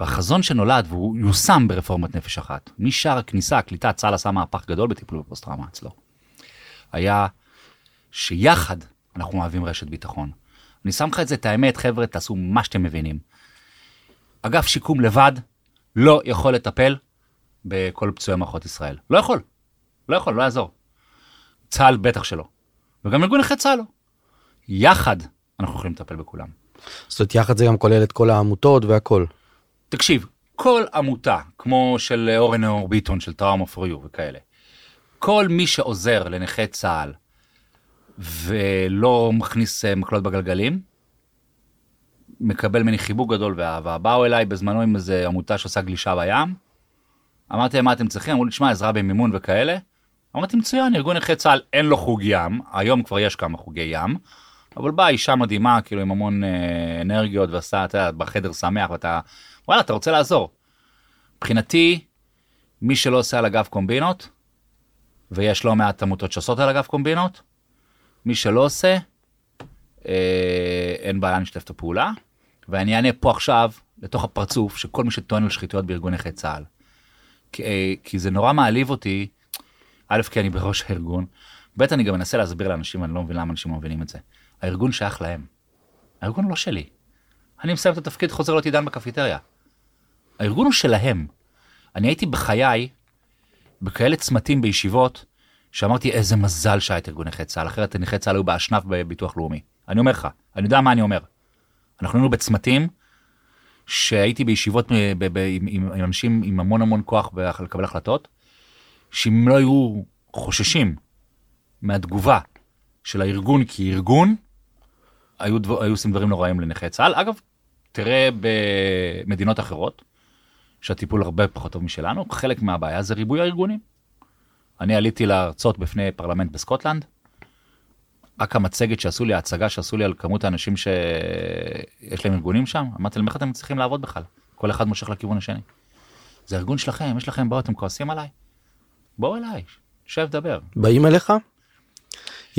והחזון שנולד, והוא יושם ברפורמת נפש אחת, משער הכניסה, הקליטה, צה"ל עשה מהפך גדול בטיפול בפוסט טראומה אצלו, היה שיחד אנחנו מהווים רשת ביטחון. אני שם לך את זה, את האמת, חבר'ה, תעשו מה שאתם מבינים. אגף שיקום לבד לא יכול לטפל בכל פצועי מערכות ישראל. לא יכול. לא יכול, לא יעזור. צה"ל בטח שלא. וגם ארגון נכי צה"ל לא. יחד אנחנו יכולים לטפל בכולם. זאת אומרת, יחד זה גם כולל את כל העמותות והכל. תקשיב, כל עמותה, כמו של אורן אור ביטון, של טראומה פור יו וכאלה, כל מי שעוזר לנכי צה"ל ולא מכניס אה, מקלות בגלגלים, מקבל ממני חיבוק גדול ואהבה. באו אליי בזמנו עם איזה עמותה שעושה גלישה בים, אמרתי להם מה אתם צריכים, אמרו לי, תשמע, עזרה במימון וכאלה. אמרתי, מצוין, ארגון נכי צה"ל אין לו חוג ים, היום כבר יש כמה חוגי ים, אבל באה אישה מדהימה, כאילו עם המון אה, אנרגיות, ועשה, אתה יודע, בחדר שמח, ואתה, וואלה, אתה רוצה לעזור. מבחינתי, מי שלא עושה על הגב קומבינות, ויש לא מעט עמותות שעושות על הגב קומבינות, מי שלא עושה, אה, אין בעיה לשתף את הפעולה, ואני אענה פה עכשיו לתוך הפרצוף של כל מי שטוען על שחיתויות בארגון נכי צה"ל. כי, אה, כי זה נורא מעליב אותי, א', כי אני בראש הארגון, ב', אני גם מנסה להסביר לאנשים, אני לא מבין למה אנשים לא מבינים את זה. הארגון שייך להם. הארגון לא שלי. אני מסיים את התפקיד, חוזר להיות עידן בקפיטריה. הארגון הוא שלהם. אני הייתי בחיי, בכאלה צמתים בישיבות, שאמרתי איזה מזל שהיה את ארגון נכי צה"ל, אחרת נכי צה"ל היו באשנב בביטוח לאומי. אני אומר לך, אני יודע מה אני אומר. אנחנו היינו בצמתים, שהייתי בישיבות ב- ב- ב- עם, עם, עם אנשים עם המון המון כוח לקבל החלטות, שאם לא היו חוששים מהתגובה של הארגון כארגון, היו, דבר, היו עושים דברים נוראים לנכי צה"ל. אגב, תראה במדינות אחרות, שהטיפול הרבה פחות טוב משלנו, חלק מהבעיה זה ריבוי הארגונים. אני עליתי להרצות בפני פרלמנט בסקוטלנד, רק המצגת שעשו לי, ההצגה שעשו לי על כמות האנשים שיש להם ארגונים שם, אמרתי להם איך אתם צריכים לעבוד בכלל? כל אחד מושך לכיוון השני. זה ארגון שלכם, יש לכם בעיות, אתם כועסים עליי? בואו אליי, שבו דבר. באים אליך?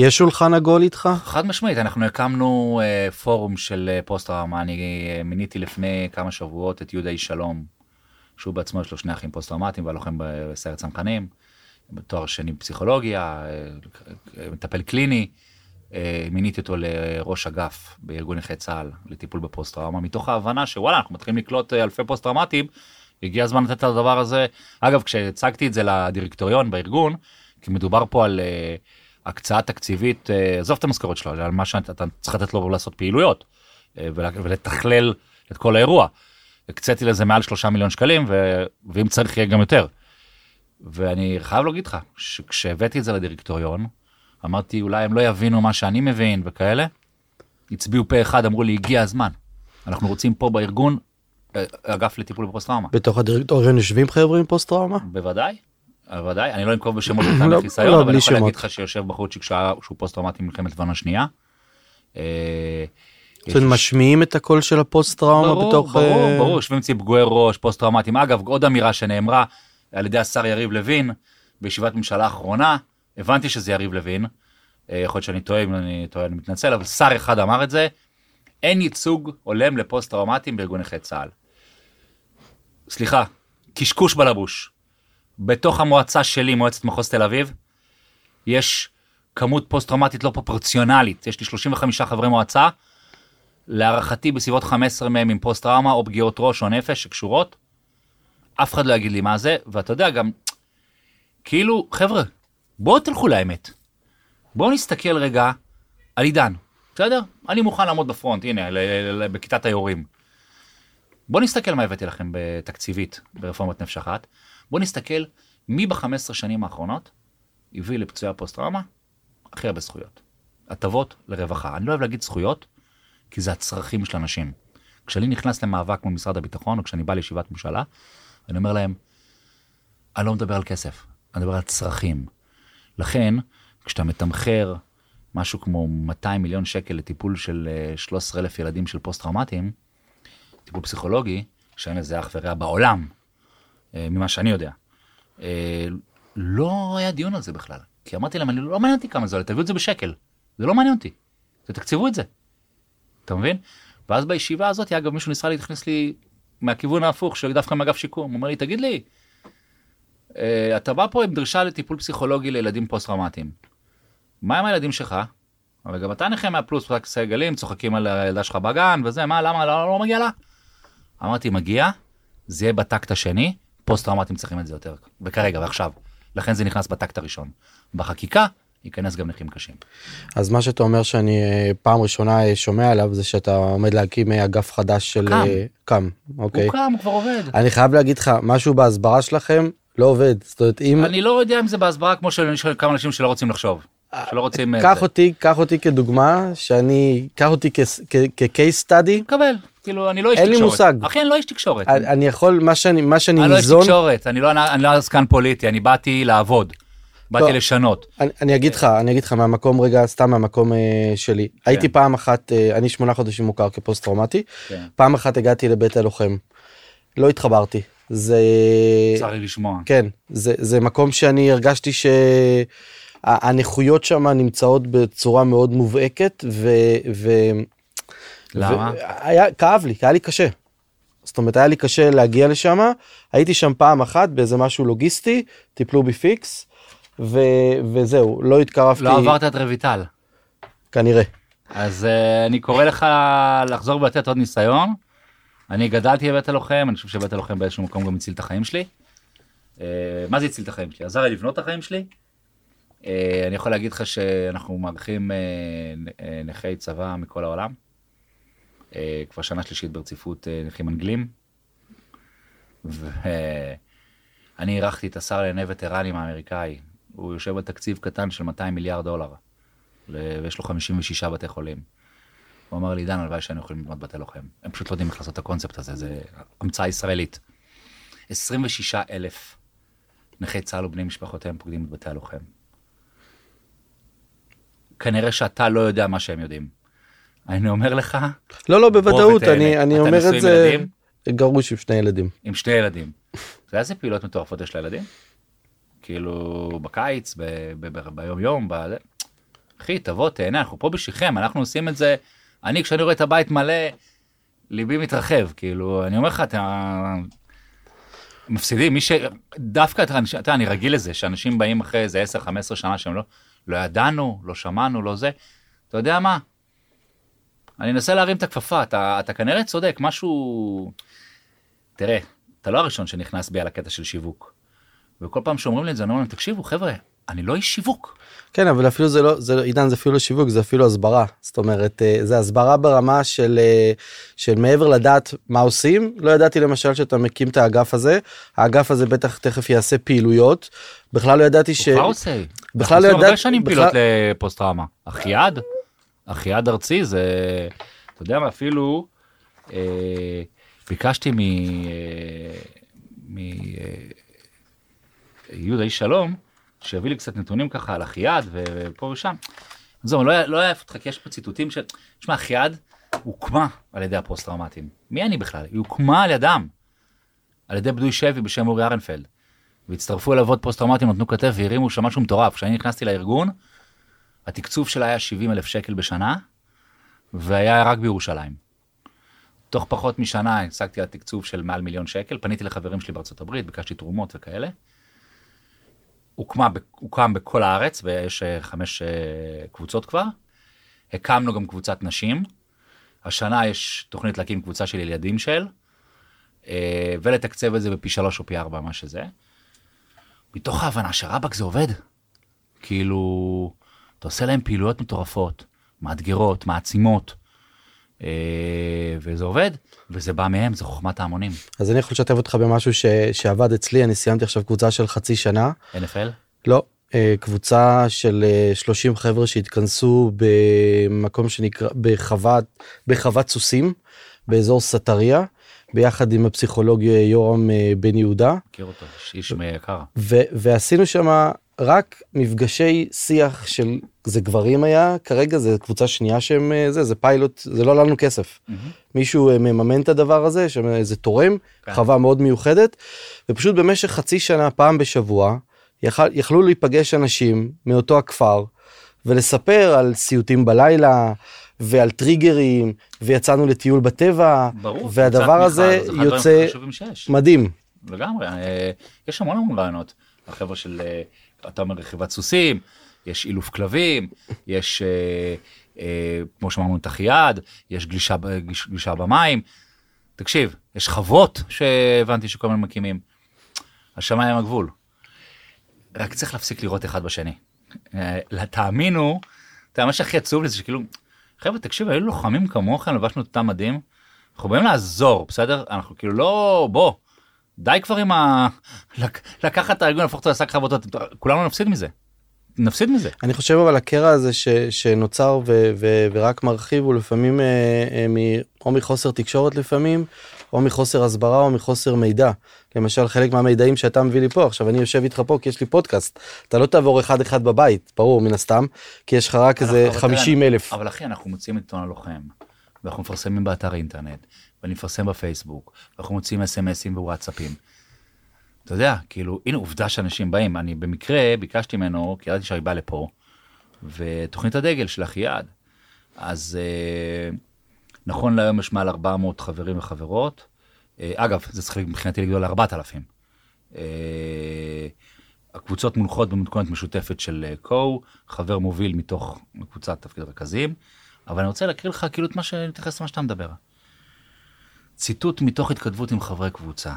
יש שולחן עגול איתך? חד משמעית, אנחנו הקמנו אה, פורום של אה, פוסט טראומה, אני אה, מיניתי לפני כמה שבועות את יהודה איש שלום, שהוא בעצמו יש לו שני אחים פוסט טראומטיים והלוחם בסיירת צנחנים, בתואר שני בפסיכולוגיה, אה, מטפל קליני. אה, מיניתי אותו לראש אגף בארגון נכי צה"ל לטיפול בפוסט טראומה מתוך ההבנה שוואלה אנחנו מתחילים לקלוט אה, אלפי פוסט טראומטיים הגיע הזמן לתת את הדבר הזה אגב כשהצגתי את זה לדירקטוריון בארגון כי מדובר פה על uh, הקצאה תקציבית uh, עזוב את המשכורת שלו על מה שאתה צריך לתת לו לעשות פעילויות uh, ולתכלל את כל האירוע. הקציתי לזה מעל שלושה מיליון שקלים ו... ואם צריך יהיה גם יותר. ואני חייב להגיד לך שכשהבאתי את זה לדירקטוריון אמרתי אולי הם לא יבינו מה שאני מבין וכאלה. הצביעו פה אחד אמרו לי הגיע הזמן. אנחנו רוצים פה בארגון אה, אגף לטיפול בפוסט טראומה. בתוך הדירקטוריון יושבים חבר'ה עם פוסט טראומה? בוודאי. בוודאי אני לא אנקוב בשמות לא, לא, חיסיון אבל אני יכול להגיד לך שיושב בחורצ'יק שהוא פוסט טראומטי במלחמת לבנון השנייה. אה, זאת אומרת משמיעים את הקול של הפוסט טראומה בתוך ברור אה, ברור יושבים אצלי פגועי ראש פוסט טראומטיים אגב עוד אמירה שנאמרה על ידי השר יריב לוין בישיבת ממשלה האחרונה הבנתי שזה יריב לוין, אה, יכול להיות שאני טועה, אם אני טועה אני מתנצל, אבל שר אחד אמר את זה, אין ייצוג הולם לפוסט טראומטיים בארגון נכי צה"ל. סליחה, קשקוש בלבוש. בתוך המועצה שלי, מועצת מחוז תל אביב, יש כמות פוסט טראומטית לא פרופורציונלית, יש לי 35 חברי מועצה, להערכתי בסביבות 15 מהם עם פוסט טראומה או פגיעות ראש או נפש שקשורות. אף אחד לא יגיד לי מה זה, ואתה יודע גם, כאילו, חבר'ה, בואו תלכו לאמת. בואו נסתכל רגע על עידן, בסדר? אני מוכן לעמוד בפרונט, הנה, בכיתת היורים. בואו נסתכל מה הבאתי לכם בתקציבית ברפורמת נפש אחת. בואו נסתכל מי ב-15 שנים האחרונות הביא לפצועי הפוסט טראומה הכי הרבה זכויות. הטבות לרווחה. אני לא אוהב להגיד זכויות, כי זה הצרכים של אנשים. כשאני נכנס למאבק מול משרד הביטחון, או כשאני בא לישיבת ממשלה, אני אומר להם, אני לא מדבר על כסף, אני מדבר על צרכים. לכן, כשאתה מתמחר משהו כמו 200 מיליון שקל לטיפול של 13 אלף ילדים של פוסט טראומטיים, טיפול פסיכולוגי, שאין לזה אח ורע בעולם, אה, ממה שאני יודע. אה, לא היה דיון על זה בכלל. כי אמרתי להם, אני לא מעניין אותי כמה זה עולה, תביאו את זה בשקל. זה לא מעניין אותי. תתקצבו את זה. אתה מבין? ואז בישיבה הזאת, אגב, מישהו ניסה להכניס לי מהכיוון ההפוך, שדווקא מאגף שיקום, הוא אומר לי, תגיד לי, אה, אתה בא פה עם דרישה לטיפול פסיכולוגי לילדים פוסט-טראומטיים. מה עם הילדים שלך? אבל גם אתה נכה מאה פלוס, רק כיסא גלגלים, צוחקים על הילדה שלך בגן וזה, מה, למה, לא, לא מגיע לה? אמרתי, מגיע, זה יהיה בטקט השני, פוסט-טראומטיים צריכים את זה יותר, וכרגע ועכשיו. לכן זה נכנס בטקט הראשון. בחקיקה, ייכנס גם נכים קשים. אז מה שאתה אומר שאני אה, פעם ראשונה אה, שומע עליו זה שאתה עומד להקים אגף חדש של... קם. קם, אוקיי. הוא קם, הוא כבר עובד. אני חייב להגיד לך, משהו בהסברה שלכם לא עובד. זאת אומרת, אם... אני לא יודע אם זה בהסברה כמו של כמה אנשים שלא רוצים לחשוב. שלא רוצים... קח אותי, קח אותי כדוגמה, שאני, קח אותי כ-case study. קבל, כאילו אני לא איש תקשורת. אין לי מושג. אחי, אני לא איש תקשורת. אני יכול, מה שאני, מה שאני ניזון... אני לא איש תקשורת, אני לא, אני לא עסקן פוליטי, אני באתי לעבוד. באתי לשנות. אני, אגיד לך, אני אגיד לך מהמקום רגע, סתם מהמקום uh, שלי. כן. הייתי פעם אחת, uh, אני שמונה חודשים מוכר כפוסט טראומטי. כן. פעם אחת הגעתי לבית הלוחם. לא התחברתי. זה... צר לי לשמוע. כן, זה, זה מקום שאני הרגשתי שהנכויות שם נמצאות בצורה מאוד מובהקת, ו... ו... למה? היה, כאב לי, היה לי קשה. זאת אומרת, היה לי קשה להגיע לשם, הייתי שם פעם אחת באיזה משהו לוגיסטי, טיפלו בי פיקס, ו... וזהו, לא התקרבתי. לא עברת את רויטל. כנראה. אז uh, אני קורא לך לחזור ולתת עוד ניסיון. אני גדלתי בבית הלוחם, אני חושב שבית הלוחם באיזשהו מקום גם הציל את החיים שלי. Uh, מה זה הציל את החיים שלי? עזר לי לבנות את החיים שלי. Uh, אני יכול להגיד לך שאנחנו מארחים uh, נכי צבא מכל העולם. כבר שנה שלישית ברציפות נכים אנגלים. ואני אירחתי את השר לענייני וטרנים האמריקאי. הוא יושב בתקציב קטן של 200 מיליארד דולר. ויש לו 56 בתי חולים. הוא אמר לי, עידן, הלוואי שהיינו יכולים לבנות בתי לוחם. הם פשוט לא יודעים איך לעשות את הקונספט הזה, זה המצאה ישראלית. 26 אלף נכי צה"ל ובני משפחותיהם פוקדים את בתי הלוחם. כנראה שאתה לא יודע מה שהם יודעים. אני אומר לך... לא, לא, בוודאות, אני, אני אומר את זה... גרוש עם שני ילדים. עם שני ילדים. אתה יודע איזה פעילות מטורפות יש לילדים? כאילו בקיץ, ב- ב- ב- ביום יום, ב- אחי, תבוא, תהנה, אנחנו פה בשבילכם, אנחנו עושים את זה. אני, כשאני רואה את הבית מלא, ליבי מתרחב, כאילו, אני אומר לך, אתה... מפסידים, מי ש... דווקא, אתה יודע, אני רגיל לזה, שאנשים באים אחרי איזה 10-15 שנה שהם לא, לא ידענו, לא שמענו, לא זה. אתה יודע מה? אני אנסה להרים את הכפפה, אתה, אתה כנראה צודק, משהו... תראה, אתה לא הראשון שנכנס בי על הקטע של שיווק. וכל פעם שאומרים לי את זה, אני אומר להם, תקשיבו, חבר'ה, אני לא איש שיווק. כן אבל אפילו זה לא זה עידן זה אפילו לא שיווק זה אפילו הסברה זאת אומרת אה, זה הסברה ברמה של אה, של מעבר לדעת מה עושים לא ידעתי למשל שאתה מקים את האגף הזה האגף הזה בטח תכף יעשה פעילויות בכלל לא ידעתי ש... הוא כבר עושה. בכלל לא עושים הרבה ידעתי שנים בכלל- פעילות לפוסט טראומה. אחיעד, אחיעד ארצי זה, אתה יודע מה, אפילו אה, ביקשתי מ... אה, מ... אה, יהודה איש שלום, שיביא לי קצת נתונים ככה על אחיעד ופה ושם. זהו, לא, לא אעייף אותך כי יש פה ציטוטים של, תשמע, אחיעד הוקמה על ידי הפוסט טראומטיים. מי אני בכלל? היא הוקמה על ידם. על ידי פדוי שבי בשם אורי ארנפלד. והצטרפו אליו עוד פוסט טראומטיים, נתנו כתף והרימו שם משהו מטורף. כשאני נכנסתי לארגון, התקצוב שלה היה 70 אלף שקל בשנה, והיה רק בירושלים. תוך פחות משנה השגתי על תקצוב של מעל מיליון שקל, פניתי לחברים שלי בארצות הברית, ביקשתי תרומות וכאלה. הוקמה, הוקם בכל הארץ, ויש אה, חמש אה, קבוצות כבר. הקמנו גם קבוצת נשים. השנה יש תוכנית להקים קבוצה של ילדים של, אה, ולתקצב את זה בפי שלוש או פי ארבע, מה שזה. מתוך ההבנה שרבאק זה עובד. כאילו, אתה עושה להם פעילויות מטורפות, מאתגרות, מעצימות, אה, וזה עובד, וזה בא מהם, זה חוכמת ההמונים. אז אני יכול לשתף אותך במשהו ש... שעבד אצלי אני סיימתי עכשיו קבוצה של חצי שנה NFL? לא אה, קבוצה של אה, 30 חבר'ה שהתכנסו במקום שנקרא בחוות בחוות סוסים באזור סטריה ביחד עם הפסיכולוג אה, יורם אה, בן יהודה מכיר אותו, איש- איש יקר. ו- ועשינו שם רק מפגשי שיח של זה גברים היה כרגע זה קבוצה שנייה שהם אה, זה זה פיילוט זה לא עלה לנו כסף מישהו אה, מממן את הדבר הזה שם איזה תורם כן. חווה מאוד מיוחדת ופשוט במשך חצי שנה פעם בשבוע יכל, יכלו להיפגש אנשים מאותו הכפר ולספר על סיוטים בלילה ועל טריגרים ויצאנו לטיול בטבע ברור. והדבר הזה תמיכה, הדברים יוצא. מדהים לגמרי, אה, יש המון המון רעיונות. החבר'ה של, אה, אתה אומר רכיבת סוסים, יש אילוף כלבים, יש, אה, כמו שאמרנו, את אחיעד, יש גלישה, גליש- גלישה במים. תקשיב, יש חוות שהבנתי שכל הזמן מקימים. השמיים הגבול. רק צריך להפסיק לראות אחד בשני. אה, תאמינו, אתה יודע, מה שהכי עצוב לי זה שכאילו, חבר'ה, תקשיב, היו לוחמים כמוכם, לבשנו את אותם מדים, אנחנו באים לעזור, בסדר? אנחנו כאילו לא, בוא, די כבר עם ה... לק... לקחת את הארגון, להפוך אותו לשק חבטות, כולנו נפסיד מזה. נפסיד מזה. אני חושב אבל הקרע הזה ש, שנוצר ו, ו, ורק מרחיב הוא לפעמים אה, אה, מ, או מחוסר תקשורת לפעמים או מחוסר הסברה או מחוסר מידע. למשל חלק מהמידעים שאתה מביא לי פה עכשיו אני יושב איתך פה כי יש לי פודקאסט אתה לא תעבור אחד אחד בבית ברור מן הסתם כי יש לך רק איזה אבל תראה, 50 אלף. אבל אחי, אנחנו מוציאים את עיתון הלוחם, ואנחנו מפרסמים באתר אינטרנט, ואני מפרסם בפייסבוק, ואנחנו מוציאים אס.אם.אסים ווואטסאפים. אתה יודע, כאילו, הנה עובדה שאנשים באים. אני במקרה ביקשתי ממנו, כי ידעתי שאני בא לפה, ותוכנית הדגל של אחיעד. אז אה, נכון להיום יש מעל 400 חברים וחברות. אה, אגב, זה צריך מבחינתי לגדול ל-4,000. אה, הקבוצות מונחות במתכונת משותפת של קו, חבר מוביל מתוך קבוצת תפקיד רכזים. אבל אני רוצה להקריא לך כאילו את מה שנתייחס למה שאתה מדבר. ציטוט מתוך התכתבות עם חברי קבוצה.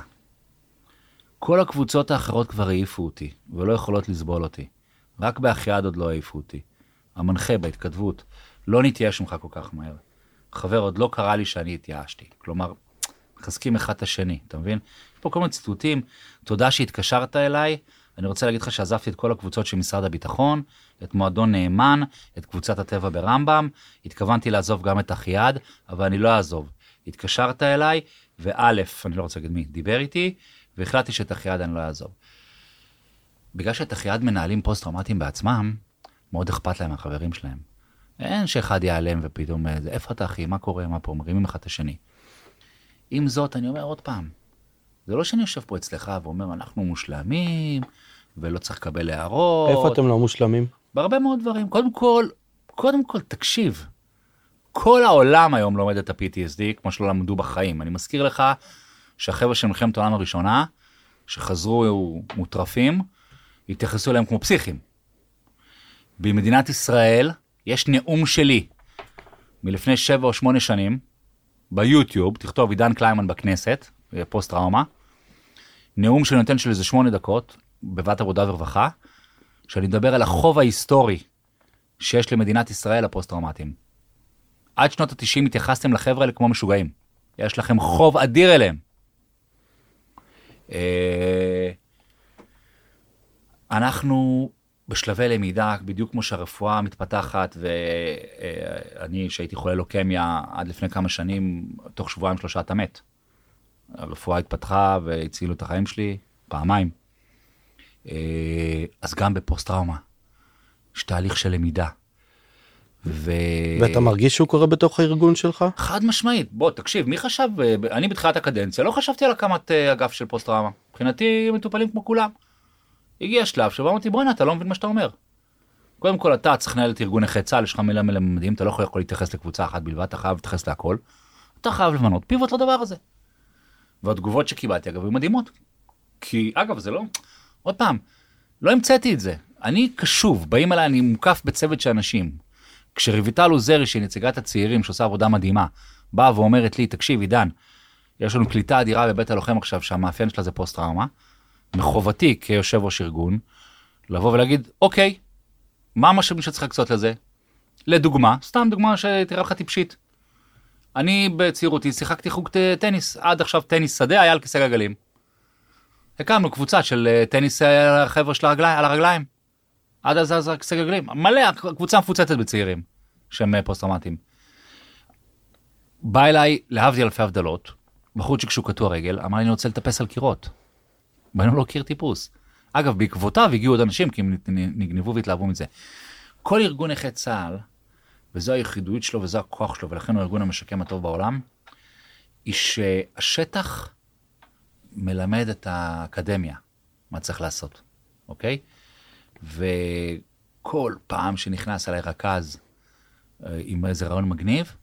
כל הקבוצות האחרות כבר העיפו אותי, ולא יכולות לסבול אותי. רק באחיעד עוד לא העיפו אותי. המנחה בהתכתבות, לא נתייאש ממך כל כך מהר. חבר, עוד לא קרה לי שאני התייאשתי. כלומר, מחזקים אחד את השני, אתה מבין? יש פה כל מיני ציטוטים, תודה שהתקשרת אליי, אני רוצה להגיד לך שעזבתי את כל הקבוצות של משרד הביטחון, את מועדון נאמן, את קבוצת הטבע ברמב"ם, התכוונתי לעזוב גם את אחיעד, אבל אני לא אעזוב. התקשרת אליי, וא', אני לא רוצה להגיד מי, דיבר איתי, והחלטתי שאת אחיעד אני לא אעזוב. בגלל שאת אחיעד מנהלים פוסט-טראומטיים בעצמם, מאוד אכפת להם מהחברים שלהם. אין שאחד ייעלם ופתאום, אה, איפה אתה אחי, מה קורה, מה פה, מרימים אחד את השני. עם זאת, אני אומר עוד פעם, זה לא שאני יושב פה אצלך ואומר, אנחנו מושלמים, ולא צריך לקבל הערות. איפה אתם לא מושלמים? בהרבה מאוד דברים. קודם כל, קודם כל, תקשיב. כל העולם היום לומד את ה-PTSD כמו שלא למדו בחיים. אני מזכיר לך שהחבר'ה של מלחמת העולם הראשונה, שחזרו מוטרפים, התייחסו אליהם כמו פסיכים. במדינת ישראל יש נאום שלי מלפני שבע או שמונה שנים, ביוטיוב, תכתוב עידן קלימן בכנסת, פוסט טראומה, נאום שאני נותן של איזה שמונה דקות, בוועדת עבודה ורווחה, שאני מדבר על החוב ההיסטורי שיש למדינת ישראל לפוסט טראומטיים. עד שנות ה-90 התייחסתם לחבר'ה האלה כמו משוגעים. יש לכם חוב אדיר אליהם. אה, אנחנו בשלבי למידה, בדיוק כמו שהרפואה מתפתחת, ואני, שהייתי חולה לוקמיה עד לפני כמה שנים, תוך שבועיים שלושה אתה מת. הרפואה התפתחה והצילו את החיים שלי פעמיים. אה, אז גם בפוסט-טראומה, יש תהליך של למידה. ו... ואתה מרגיש שהוא קורה בתוך הארגון שלך? חד משמעית. בוא, תקשיב, מי חשב, אה, אני בתחילת הקדנציה לא חשבתי על הקמת אה, אגף של פוסט-טראומה. מבחינתי מטופלים כמו כולם. הגיע שלב שבו אמרתי, בוא'נה, אתה לא מבין מה שאתה אומר. קודם כל, אתה צריך לנהל את ארגון נכי צה"ל, יש לך מילה מלמדים, אתה לא יכול להתייחס לקבוצה אחת בלבד, אתה חייב להתייחס להכל. אתה חייב למנות פיבוט לדבר הזה. והתגובות שקיבלתי, אגב, היו מדהימות. כי, אגב, זה לא... עוד פעם, לא המצאתי את זה. אני קשוב, באים אליי, אני מוקף בצוות של אנשים. כשרויטל עוזרי, שהיא נציגת הצעירים, שעושה עבודה מדהימה, באה ואומרת לי, תקשיב, עידן, יש לנו קליטה אדירה בבית הלוחם עכשיו, שהמאפיין שלה זה פוסט-טראומה. מחובתי כיושב ראש ארגון, לבוא ולהגיד, אוקיי, מה המשאבים שצריך להקצות לזה? לדוגמה, סתם דוגמה שתראה לך טיפשית. אני בצעירותי שיחקתי חוג טניס, עד עכשיו טניס שדה היה על כיסא גלגלים. הקמנו קבוצה של אה, טניס אה, החבר'ה של הרגליים, על הרגליים. עד אז זה כיסא גלגלים. מלא, קבוצה מפוצצת בצעירים שהם אה, פוסט-טראומטיים. בא אליי, להבדיל אלפי הבדלות, בחורצ'יק שהוא קטוע רגל, אמר לי אני רוצה לטפס על קירות. באנו להכיר טיפוס. אגב, בעקבותיו הגיעו עוד אנשים כי הם נגנבו והתלהבו מזה. כל ארגון נכי צה"ל, וזו היחידות שלו וזה הכוח שלו, ולכן הוא הארגון המשקם הטוב בעולם, היא שהשטח מלמד את האקדמיה מה צריך לעשות, אוקיי? וכל פעם שנכנס אליי רכז אה, עם איזה רעיון מגניב,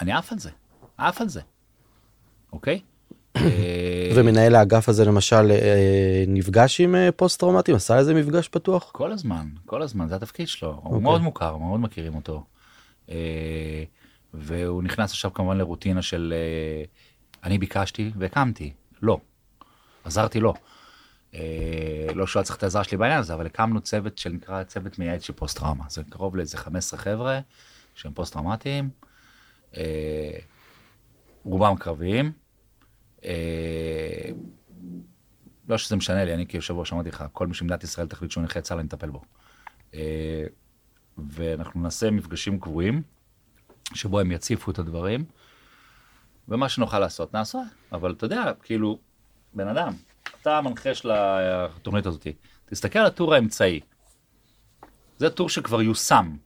אני עף על זה, עף על זה, אוקיי? אה, ומנהל האגף הזה למשל אה, נפגש עם פוסט טראומטיים עשה איזה מפגש פתוח כל הזמן כל הזמן זה התפקיד שלו הוא אוקיי. מאוד מוכר מאוד מכירים אותו. והוא נכנס עכשיו כמובן לרוטינה של אני ביקשתי והקמתי לא עזרתי לו. אה, לא שהוא צריך את העזרה שלי בעניין הזה, אבל הקמנו צוות שנקרא צוות מייעץ של פוסט טראומה. זה קרוב לאיזה 15 חבר'ה שהם פוסט טראומטיים, אה, רובם קרביים. אה, לא שזה משנה לי, אני כיושב ראש אמרתי לך, כל מי שמדינת ישראל תחליט שהוא נכה צה"ל, אני אטפל בו. ואנחנו נעשה מפגשים קבועים, שבו הם יציפו את הדברים, ומה שנוכל לעשות נעשה. אבל אתה יודע, כאילו, בן אדם, אתה המנחה של התוכנית הזאת, תסתכל על הטור האמצעי. זה טור שכבר יושם.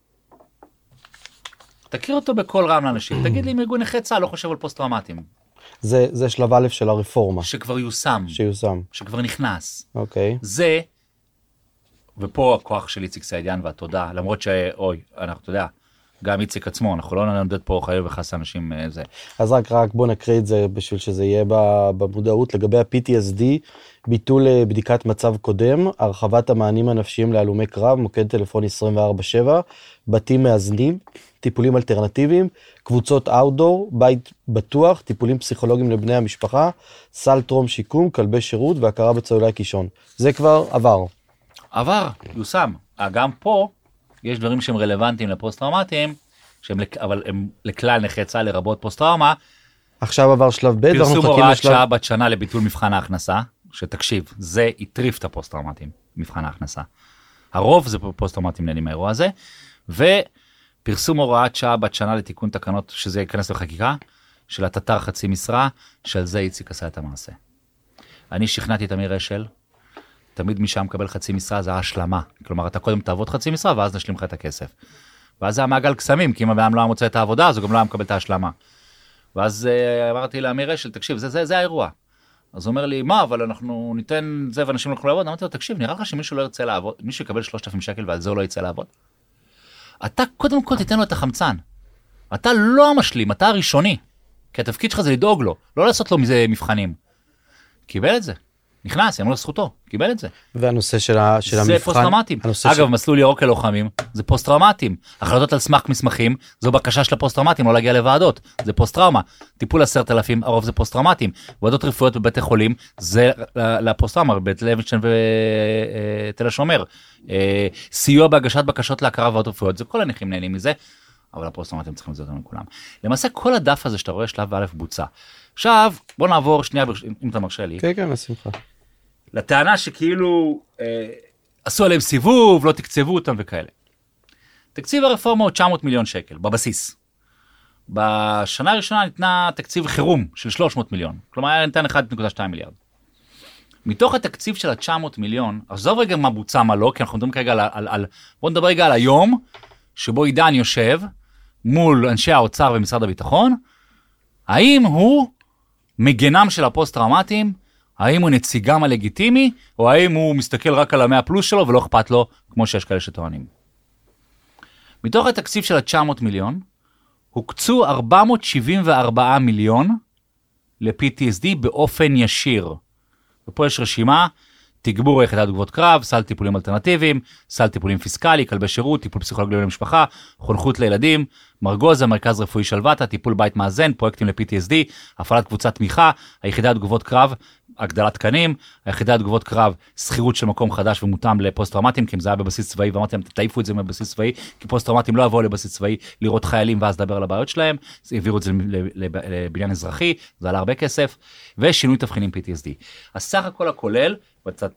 תכיר אותו בקול רם לאנשים, תגיד לי אם ארגון נכי צה"ל לא חושב על פוסט טראומטיים. זה, זה שלב א' של הרפורמה. שכבר יושם. שיושם. שכבר נכנס. אוקיי. זה, ופה הכוח של איציק סעידיאן והתודה, למרות שאוי, אנחנו, אתה יודע, גם איציק עצמו, אנחנו לא נעודד פה חלילה וחס אנשים אה, זה. אז רק רק בוא נקריא את זה בשביל שזה יהיה במודעות לגבי ה-PTSD. ביטול אה, בדיקת מצב קודם, הרחבת המענים הנפשיים להלומי קרב, מוקד טלפוני 24/7, בתים מאזנים, טיפולים אלטרנטיביים, קבוצות אאוטדור, בית בטוח, טיפולים פסיכולוגיים לבני המשפחה, סל טרום שיקום, כלבי שירות והכרה בצוללי קישון. זה כבר עבר. עבר, יושם. אה, גם פה יש דברים שהם רלוונטיים לפוסט-טראומטיים, אבל הם לכלל נכי צה"ל לרבות פוסט-טראומה. עכשיו עבר שלב ב' פרסום מחכים הוראת לשלב... שעה בת שנה לביטול מבחן ההכנסה, שתקשיב, זה הטריף את הפוסט-טראומטיים, מבחן ההכנסה. הרוב זה פוסט-טראומטיים נהנים מהאירוע הזה, ופרסום הוראת שעה בת שנה לתיקון תקנות, שזה ייכנס לחקיקה, של התט"ר חצי משרה, שעל זה איציק עשה את המעשה. אני שכנעתי את אמיר אשל, תמיד מי שהיה מקבל חצי משרה זה השלמה. כלומר, אתה קודם תעבוד חצי משרה ואז נשלים לך את הכסף. ואז זה היה מעגל קסמים, כי אם הבן לא היה מוצא את העבודה, אז הוא גם לא היה מקבל את ההשלמה. ואז uh, אמרתי לאמיר אשל, תקשיב, זה, זה, זה האירוע. אז הוא אומר לי, מה, אבל אנחנו ניתן זה ואנשים לא יוכלו לעבוד? אמרתי לו, תקשיב, נראה לך שמישהו לא ירצה לעבוד, מישהו יקבל 3,000 שקל ועל זה הוא לא יצא לעבוד? אתה קודם כל תיתן לו את החמצן. אתה לא המשלים, אתה הראשוני. כי התפקיד שלך זה לדאוג לו, לא לעשות לו מזה מבחנים. קיבל את זה. נכנס, יאמר לזכותו, קיבל את זה. והנושא של, ה... של זה המבחן... פוסט-טראומטיים. הנושא אגב, של... מסלול ירוק ללוחמים, זה פוסט-טראומטיים. החלטות על סמך מסמכים, זו בקשה של הפוסט-טראומטיים, לא להגיע לוועדות, זה פוסט-טראומה. טיפול עשרת אלפים, הרוב זה פוסט-טראומטיים. ועדות רפואיות בבתי חולים, זה לפוסט-טראומה, בבית לוינשטיין ותל השומר. אה, סיוע בהגשת בקשות להכרה ועדות רפואיות, זה כל הנכים נהנים מזה, אבל הפוסט-טראומטיים צריכים את זה יותר מכולם. למעשה, כל הדף הזה שאתה רואה, שלב א' בוצע. עכשיו, בוא נעבור שנייה, אם אתה מרשה לי. כן, כן, בשמחה. לטענה שכאילו אה, עשו עליהם סיבוב, לא תקצבו אותם וכאלה. תקציב הרפורמה הוא 900 מיליון שקל בבסיס. בשנה הראשונה ניתנה תקציב חירום של 300 מיליון, כלומר היה ניתן 1.2 מיליארד. מתוך התקציב של ה-900 מיליון, עזוב רגע מה בוצע מה לא, כי אנחנו מדברים כרגע על, על, על בוא נדבר רגע על היום, שבו עידן יושב מול אנשי האוצר ומשרד הביטחון, האם הוא מגינם של הפוסט-טראומטיים, האם הוא נציגם הלגיטימי, או האם הוא מסתכל רק על המאה פלוס שלו ולא אכפת לו, כמו שיש כאלה שטוענים. מתוך התקציב של ה-900 מיליון, הוקצו 474 מיליון ל-PTSD באופן ישיר. ופה יש רשימה, תגבור היחידה תגובות קרב, סל טיפולים אלטרנטיביים, סל טיפולים פיזיקלי, כלבי שירות, טיפול פסיכולוגי למשפחה, חונכות לילדים, מרגוזה, מרכז רפואי שלוותה, טיפול בית מאזן, פרויקטים ל-PTSD, הפעלת קבוצת תמיכה, היחידה תגובות קרב, הגדלת תקנים, היחידה תגובות קרב, שכירות של מקום חדש ומותאם לפוסט טראומטיים, כי אם זה היה בבסיס צבאי ואמרתי להם תעיפו את זה מבסיס צבאי, כי פוסט טראומטיים לא יבואו לבסיס צבאי לראות חיילים ואז לדבר על הבעיות שלהם, אז העבירו את זה לב- לב- לבניין אזרחי, זה עלה הרבה כסף, ושינוי תבחינים PTSD. הסך הכל הכולל,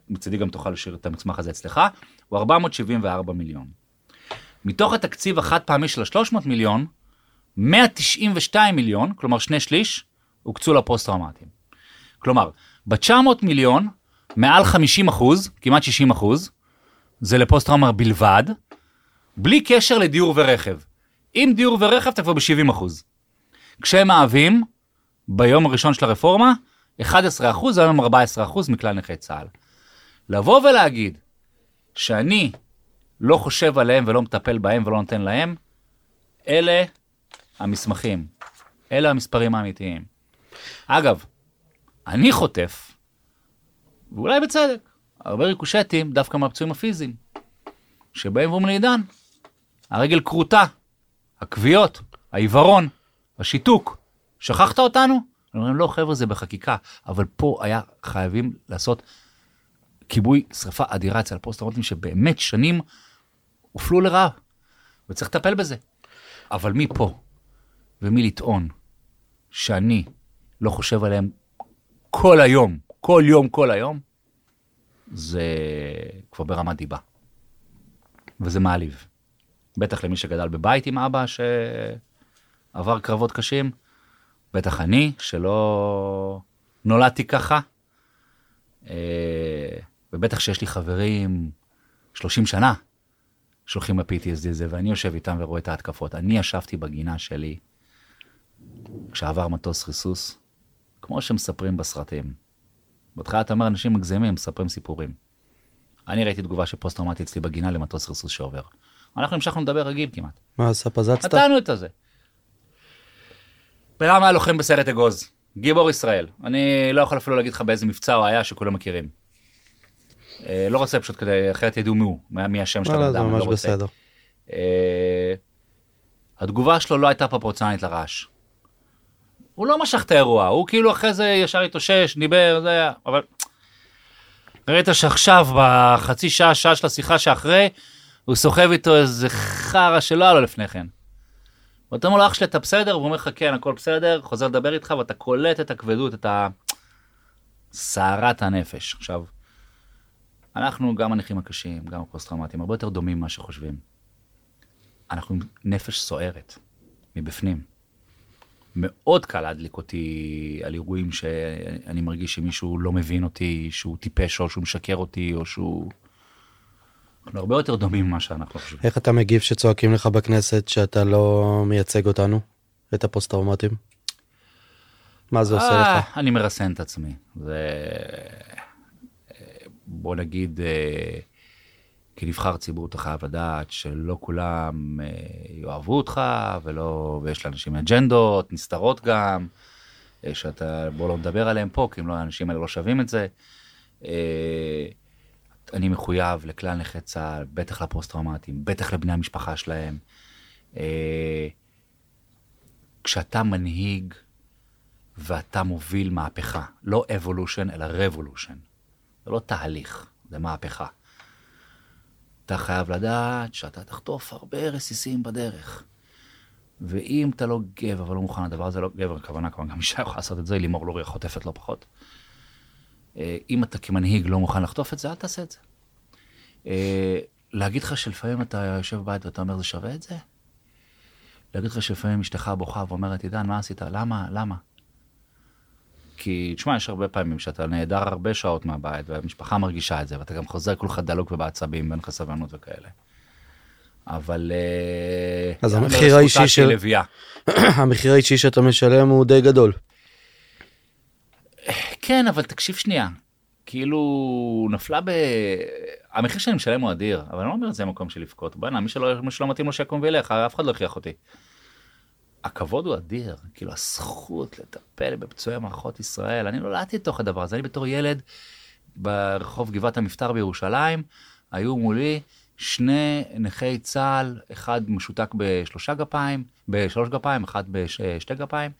מצידי גם תוכל לשאיר את המסמך הזה אצלך, הוא 474 מיליון. מתוך התקציב החד פעמי של ה-300 מיליון, 192 מיליון, כלומר שני שליש, הוקצו לפוסט טראומטיים. כלומר, ב-900 מיליון, מעל 50 אחוז, כמעט 60 אחוז, זה לפוסט טראומה בלבד, בלי קשר לדיור ורכב. עם דיור ורכב אתה כבר ב-70 אחוז. כשהם מהווים, ביום הראשון של הרפורמה, 11 אחוז, היום הם 14 אחוז מכלל נכי צה"ל. לבוא ולהגיד שאני לא חושב עליהם ולא מטפל בהם ולא נותן להם, אלה המסמכים. אלה המספרים האמיתיים. אגב, אני חוטף, ואולי בצדק, הרבה ריקושטים דווקא מהפצועים הפיזיים, שבאים ואומרים לי, עידן, הרגל כרותה, הכוויות, העיוורון, השיתוק, שכחת אותנו? אני אומר, לא חבר'ה זה בחקיקה, אבל פה היה חייבים לעשות כיבוי שרפה אדירה אצל הפוסט-טראומטים שבאמת שנים הופלו לרעה, וצריך לטפל בזה. אבל מפה ומי לטעון שאני לא חושב עליהם כל היום, כל יום, כל היום, זה כבר ברמת דיבה. וזה מעליב. בטח למי שגדל בבית עם אבא שעבר קרבות קשים, בטח אני, שלא נולדתי ככה, אה, ובטח שיש לי חברים 30 שנה שהולכים ל-PTSD הזה, ואני יושב איתם ורואה את ההתקפות. אני ישבתי בגינה שלי כשעבר מטוס ריסוס, כמו שמספרים בסרטים. בהתחלה אתה אומר, אנשים מגזימים, מספרים סיפורים. אני ראיתי תגובה של פוסט-טראומטי אצלי בגינה למטוס ריסוס שעובר. אנחנו המשכנו לדבר רגיל כמעט. מה עשה פזצת? נתנו את הזה. בן אדם היה לוחם בסרט אגוז. גיבור ישראל. אני לא יכול אפילו להגיד לך באיזה מבצע הוא היה שכולם מכירים. אה, לא רוצה פשוט כדי, אחרת ידעו מי הוא, מי השם של לא, הבן לא, זה אדם, אני לא רוצה. אה, התגובה שלו לא הייתה פרופורציונלית לרעש. הוא לא משך את האירוע, הוא כאילו אחרי זה ישר התאושש, דיבר, זה היה, אבל... ראית שעכשיו, בחצי שעה, שעה של השיחה שאחרי, הוא סוחב איתו איזה חרא שלא היה לו לפני כן. ואתה אומר לו, אח שלי, אתה בסדר? והוא אומר לך, כן, הכל בסדר, חוזר לדבר איתך, ואתה קולט את הכבדות, את. סערת הנפש. עכשיו, אנחנו, גם הנכים הקשים, גם הפוסט-טראומטיים, הרבה יותר דומים ממה שחושבים. אנחנו עם נפש סוערת, מבפנים. מאוד קל להדליק אותי על אירועים שאני מרגיש שמישהו לא מבין אותי, שהוא טיפש או שהוא משקר אותי, או שהוא... אנחנו הרבה יותר דומים ממה שאנחנו חושבים. איך אתה מגיב שצועקים לך בכנסת שאתה לא מייצג אותנו, את הפוסט-טראומטים? מה זה עושה אה, לך? אני מרסן את עצמי. זה... בוא נגיד, אה, כנבחר ציבור אתה חייב לדעת שלא כולם אה, יאהבו אותך, ולא... ויש לאנשים אג'נדות, נסתרות גם, אה, שאתה... בוא לא נדבר עליהם פה, כי אם לא, האנשים האלה לא שווים את זה. אה, אני מחויב לכלל נכי צה"ל, בטח לפוסט-טראומטיים, בטח לבני המשפחה שלהם. כשאתה מנהיג ואתה מוביל מהפכה, לא evolution אלא revolution. זה לא תהליך, זה מהפכה. אתה חייב לדעת שאתה תחטוף הרבה רסיסים בדרך. ואם אתה לא גבר ולא מוכן לדבר הזה, לא גבר, הכוונה כמובן גם אישה יכולה לעשות את זה, לימור לוריה חוטפת לא פחות. אה, אם אתה כמנהיג לא מוכן לחטוף את זה, אל תעשה את זה. אה, להגיד לך שלפעמים אתה יושב בבית ואתה אומר, זה שווה את זה? להגיד לך שלפעמים אשתך בוכה ואומרת, עידן, מה עשית? למה? למה? כי, תשמע, יש הרבה פעמים שאתה נעדר הרבה שעות מהבית, והמשפחה מרגישה את זה, ואתה גם חוזר כולך דלוק ובעצבים, ואין לך סבלנות וכאלה. אבל... אה, אז המחיר האישי של-. המחיר האישי שאתה משלם הוא די גדול. כן, אבל תקשיב שנייה. כאילו, נפלה ב... המחיר שאני משלם הוא אדיר, אבל אני לא אומר את זה במקום של לבכות. בוא'נה, מי שלא מתאים לו שיקום וילך, אף אחד לא הכריח אותי. הכבוד הוא אדיר, כאילו הזכות לטפל בפצועי מערכות ישראל, אני נולדתי לתוך הדבר הזה, אני בתור ילד ברחוב גבעת המבתר בירושלים, היו מולי שני נכי צה"ל, אחד משותק בשלושה גפיים, בשלוש גפיים, אחד בשתי גפיים.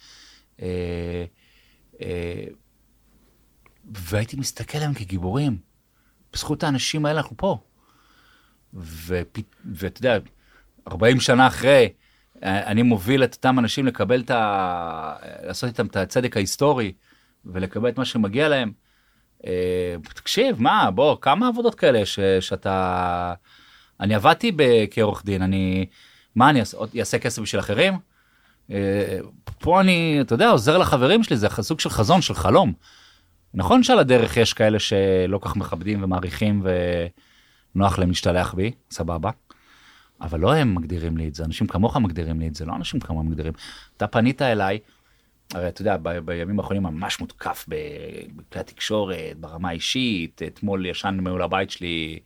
אה, אה, והייתי מסתכל עליהם כגיבורים. בזכות האנשים האלה אנחנו פה. ואתה יודע, 40 שנה אחרי, אני מוביל את אותם אנשים לקבל את ה... לעשות איתם את הצדק ההיסטורי ולקבל את מה שמגיע להם. אה, תקשיב, מה, בוא, כמה עבודות כאלה ש... שאתה... אני עבדתי ב... כעורך דין, אני... מה אני אעשה? כסף בשביל אחרים? אה, פה אני, אתה יודע, עוזר לחברים שלי, זה סוג של חזון, של חלום. נכון שעל הדרך יש כאלה שלא כך מכבדים ומעריכים ונוח להם להשתלח בי, סבבה. אבל לא הם מגדירים לי את זה, אנשים כמוך מגדירים לי את זה, לא אנשים כמוך מגדירים. אתה פנית אליי, הרי אתה יודע, ב- בימים האחרונים ממש מותקף בכלי התקשורת, ברמה האישית, אתמול ישן מול הבית שלי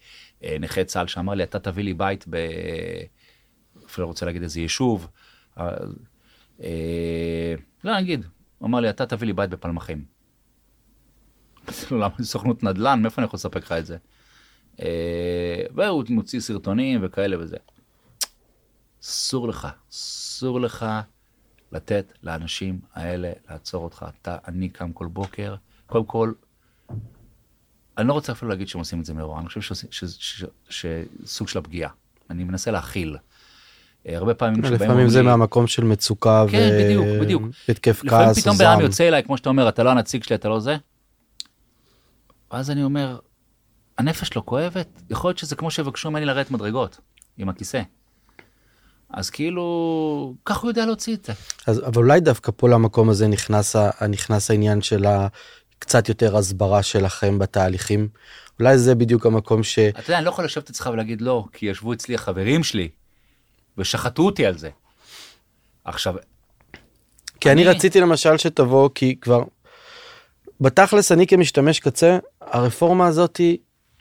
אה, נכה צה"ל שאמר לי, אתה תביא לי בית ב... אפילו לא רוצה להגיד איזה יישוב. אה, לא נגיד, הוא אמר לי, אתה תביא לי בית בפלמחים. למה סוכנות נדל"ן, מאיפה אני יכול לספק לך את זה? אה, והוא מוציא סרטונים וכאלה וזה. אסור לך, אסור לך לתת לאנשים האלה לעצור אותך. אתה, אני קם כל בוקר, קודם כל, אני לא רוצה אפילו להגיד שהם עושים את זה מרוע, אני חושב שסוג של הפגיעה. אני מנסה להכיל. אה, הרבה פעמים שבאים לפעמים אומרים זה מהמקום של מצוקה כן, בדיוק, בדיוק. והתקף לפעמים כעס או פתאום בן זעם. יוצא אליי, כמו שאתה אומר, אתה לא הנציג שלי, אתה לא זה. ואז אני אומר, הנפש לא כואבת? יכול להיות שזה כמו שיבקשו ממני לרדת מדרגות עם הכיסא. אז כאילו, כך הוא יודע להוציא את זה. אז, אבל אולי דווקא פה למקום הזה נכנס, נכנס העניין של הקצת יותר הסברה שלכם בתהליכים. אולי זה בדיוק המקום ש... אתה יודע, אני לא יכול לשבת אצלך ולהגיד לא, כי ישבו אצלי החברים שלי ושחטו אותי על זה. עכשיו, כי אני אני- רציתי למשל שתבוא כי כבר בתכלס אני כמשתמש קצה הרפורמה הזאתי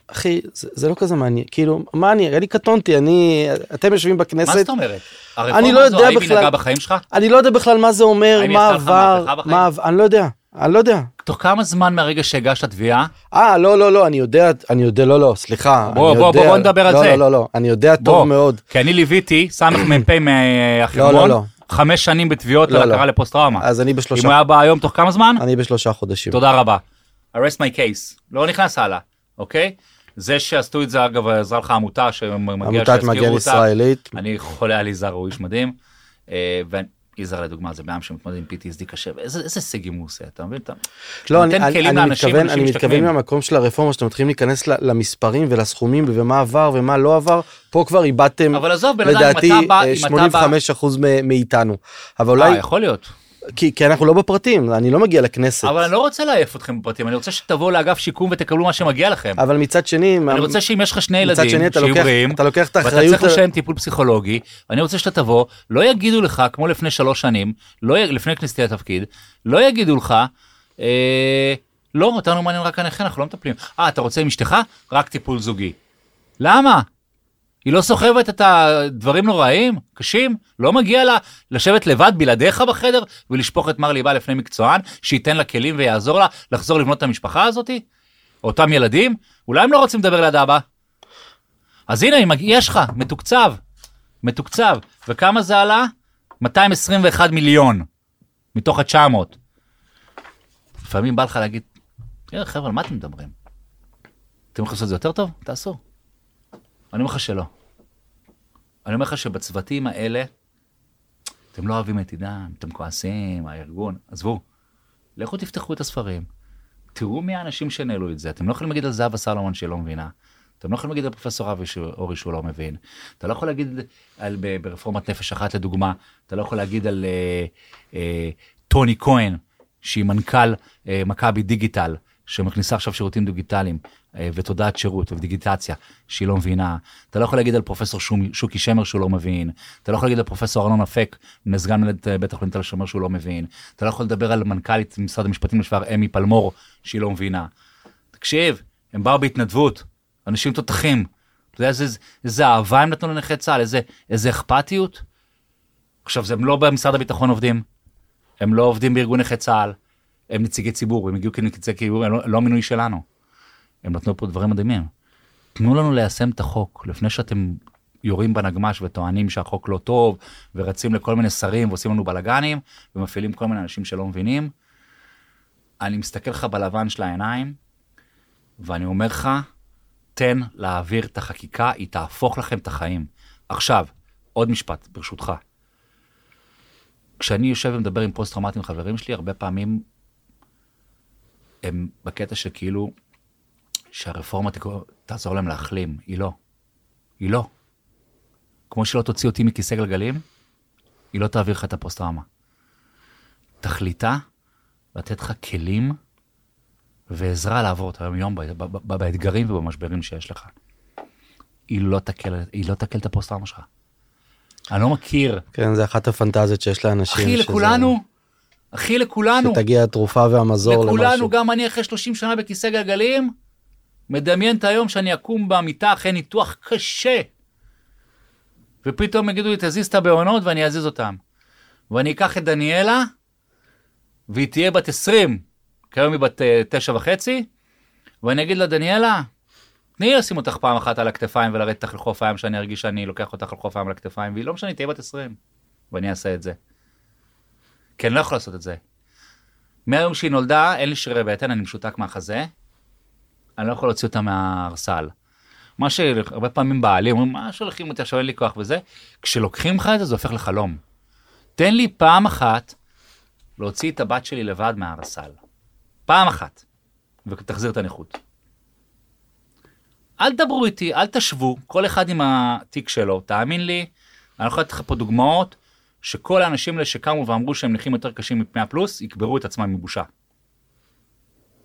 אחי, זה, זה לא כזה מעניין, כאילו, מה אני, אני קטונתי, אני, אתם יושבים בכנסת. מה זאת אומרת? אני הרפורמה לא הזו, יודע האם היא בכלל- נגעה בחיים שלך? אני לא יודע בכלל מה זה אומר, האם מה עבר? מה עבר, אני לא יודע, אני לא יודע. תוך כמה זמן מהרגע שהגשת תביעה? אה, לא, לא, לא, אני יודע, אני יודע, לא, לא, סליחה. בוא, בוא, יודע- בוא, בוא נדבר על לא, זה. לא, לא, לא, אני יודע טוב בוא, מאוד. כי אני ליוויתי סמ"פ לא, מהחרמון, לא, לא. חמש שנים בתביעות לא, על לא. הכרה לפוסט טראומה. אז אני אם בשלושה, הוא היה בא היום תוך כמה זמן? אני בשלושה חודשים. תודה רבה. arrest my case. לא נכנס הלאה, אוקיי? זה שעשו את זה, אגב, עזרה לך עמותה שמגיע עמותת מגן. ישראלית. אני חולה על יזהר, הוא איש מדהים. אה, ויזהר לדוגמה זה בעם שמתמודד עם PTSD קשה, איזה הישגים הוא עושה, אתה מבין? אתה לא, נותן אני, כלים אני, לאנשים, מתכוון, אני מתכוון. מהמקום של הרפורמה שאתם מתחילים להיכנס למספרים ולסכומים ומה עבר ומה לא עבר, פה כבר איבדתם לדעתי אתה בא, אה, אם אתה בא... 85 אחוז מאיתנו. אבל אה, אולי, יכול להיות. כי, כי אנחנו לא בפרטים, אני לא מגיע לכנסת. אבל אני לא רוצה לעייף אתכם בפרטים, אני רוצה שתבואו לאגף שיקום ותקבלו מה שמגיע לכם. אבל מצד שני, אני רוצה שאם יש לך שני מצד ילדים שני אתה בריאים, אתה לוקח את ואתה האחריות, צריך לשלם טיפול פסיכולוגי, אני רוצה שאתה תבוא, לא יגידו לך, כמו לפני שלוש שנים, לא, לפני כניסתי לתפקיד, לא יגידו לך, אה, לא, אותנו מעניין רק הנכה, אנחנו לא מטפלים. אה, אתה רוצה עם אשתך? רק טיפול זוגי. למה? היא לא סוחבת את הדברים נוראים, קשים? לא מגיע לה לשבת לבד בלעדיך בחדר ולשפוך את מר ליבה לפני מקצוען, שייתן לה כלים ויעזור לה לחזור לבנות את המשפחה הזאתי? אותם ילדים? אולי הם לא רוצים לדבר ליד אבא? אז הנה, יש לך, מתוקצב, מתוקצב. וכמה זה עלה? 221 מיליון, מתוך ה-900. לפעמים בא לך להגיד, תראה חבר'ה, על מה אתם מדברים? אתם יכולים לעשות את זה יותר טוב? תעשו. אני אומר לך שלא. אני אומר לך שבצוותים האלה, אתם לא אוהבים את עידן, אתם כועסים, הארגון, עזבו. לכו תפתחו את הספרים. תראו מי האנשים שניהלו את זה. אתם לא יכולים להגיד על זהבה סלומון שהיא לא מבינה. אתם לא יכולים להגיד על פרופסור אבי אורי שהוא לא מבין. אתה לא יכול להגיד על, ברפורמת נפש אחת לדוגמה, אתה לא יכול להגיד על אה, אה, טוני כהן, שהיא מנכ"ל אה, מכבי דיגיטל, שמכניסה עכשיו שירותים דיגיטליים אה, ותודעת שירות ודיגיטציה, שהיא לא מבינה. אתה לא יכול להגיד על פרופסור שוקי שמר שהוא לא מבין. אתה לא יכול להגיד על פרופסור ארנון אפק, סגן מנהלת אה, בית החולים תל השומר שהוא לא מבין. אתה לא יכול לדבר על מנכ"לית משרד המשפטים לשעבר אמי פלמור, שהיא לא מבינה. תקשיב, הם באו בהתנדבות, אנשים תותחים. אתה יודע איזה, איזה אהבה הם נתנו לנכי צה"ל, איזה, איזה אכפתיות. עכשיו, הם לא במשרד הביטחון עובדים, הם לא עובדים בארגון נכי צה"ל, הם נציגי ציבור, הם הגיעו כנציגי ציבור, הם לא, לא מינוי שלנו. הם נתנו פה דברים מדהימים. תנו לנו ליישם את החוק, לפני שאתם יורים בנגמש וטוענים שהחוק לא טוב, ורצים לכל מיני שרים ועושים לנו בלאגנים, ומפעילים כל מיני אנשים שלא מבינים. אני מסתכל לך בלבן של העיניים, ואני אומר לך, תן להעביר את החקיקה, היא תהפוך לכם את החיים. עכשיו, עוד משפט, ברשותך. כשאני יושב ומדבר עם פוסט-טראומטיים חברים שלי, הרבה פעמים הם בקטע שכאילו, שהרפורמה תקו- תעזור להם להחלים. היא לא. היא לא. כמו שלא תוציא אותי מכיסא גלגלים, היא לא תעביר לך את הפוסט-טראומה. תכליתה לתת לך כלים ועזרה לעבור את היום-יום באתגרים ובמשברים שיש לך. היא לא תקל, היא לא תקל את הפוסט-טראומה שלך. אני לא מכיר. כן, זה אחת הפנטזיות שיש לאנשים. אחי, שזה- לכולנו, אחי, לכולנו. שתגיע התרופה והמזור לכולנו, למשהו. גם אני אחרי 30 שנה בכיסא גלגלים, מדמיין את היום שאני אקום במיטה אחרי ניתוח קשה. ופתאום יגידו לי, תזיז את הבעונות ואני אזיז אותם. ואני אקח את דניאלה, והיא תהיה בת 20, כיום היא בת אה, תשע וחצי, ואני אגיד לה, דניאלה, תני לי לשים אותך פעם אחת על הכתפיים ולרדת איתך לחוף הים, שאני ארגיש שאני לוקח אותך על חוף הים על הכתפיים, והיא לא משנה, תהיה בת 20, ואני אעשה את זה. כי אני לא יכול לעשות את זה. מהיום שהיא נולדה, אין לי שרירי בטן, אני משותק מהחזה. אני לא יכול להוציא אותה מהארסל. מה שהרבה פעמים בעלי אומרים, מה שולחים אותי עכשיו, אין לי כוח וזה. כשלוקחים לך את זה, זה הופך לחלום. תן לי פעם אחת להוציא את הבת שלי לבד מהארסל. פעם אחת. ותחזיר את הנכות. אל תדברו איתי, אל תשוו, כל אחד עם התיק שלו. תאמין לי, אני יכול לתת לך פה דוגמאות שכל האנשים האלה שקמו ואמרו שהם נכים יותר קשים מפני פלוס, יקברו את עצמם מבושה.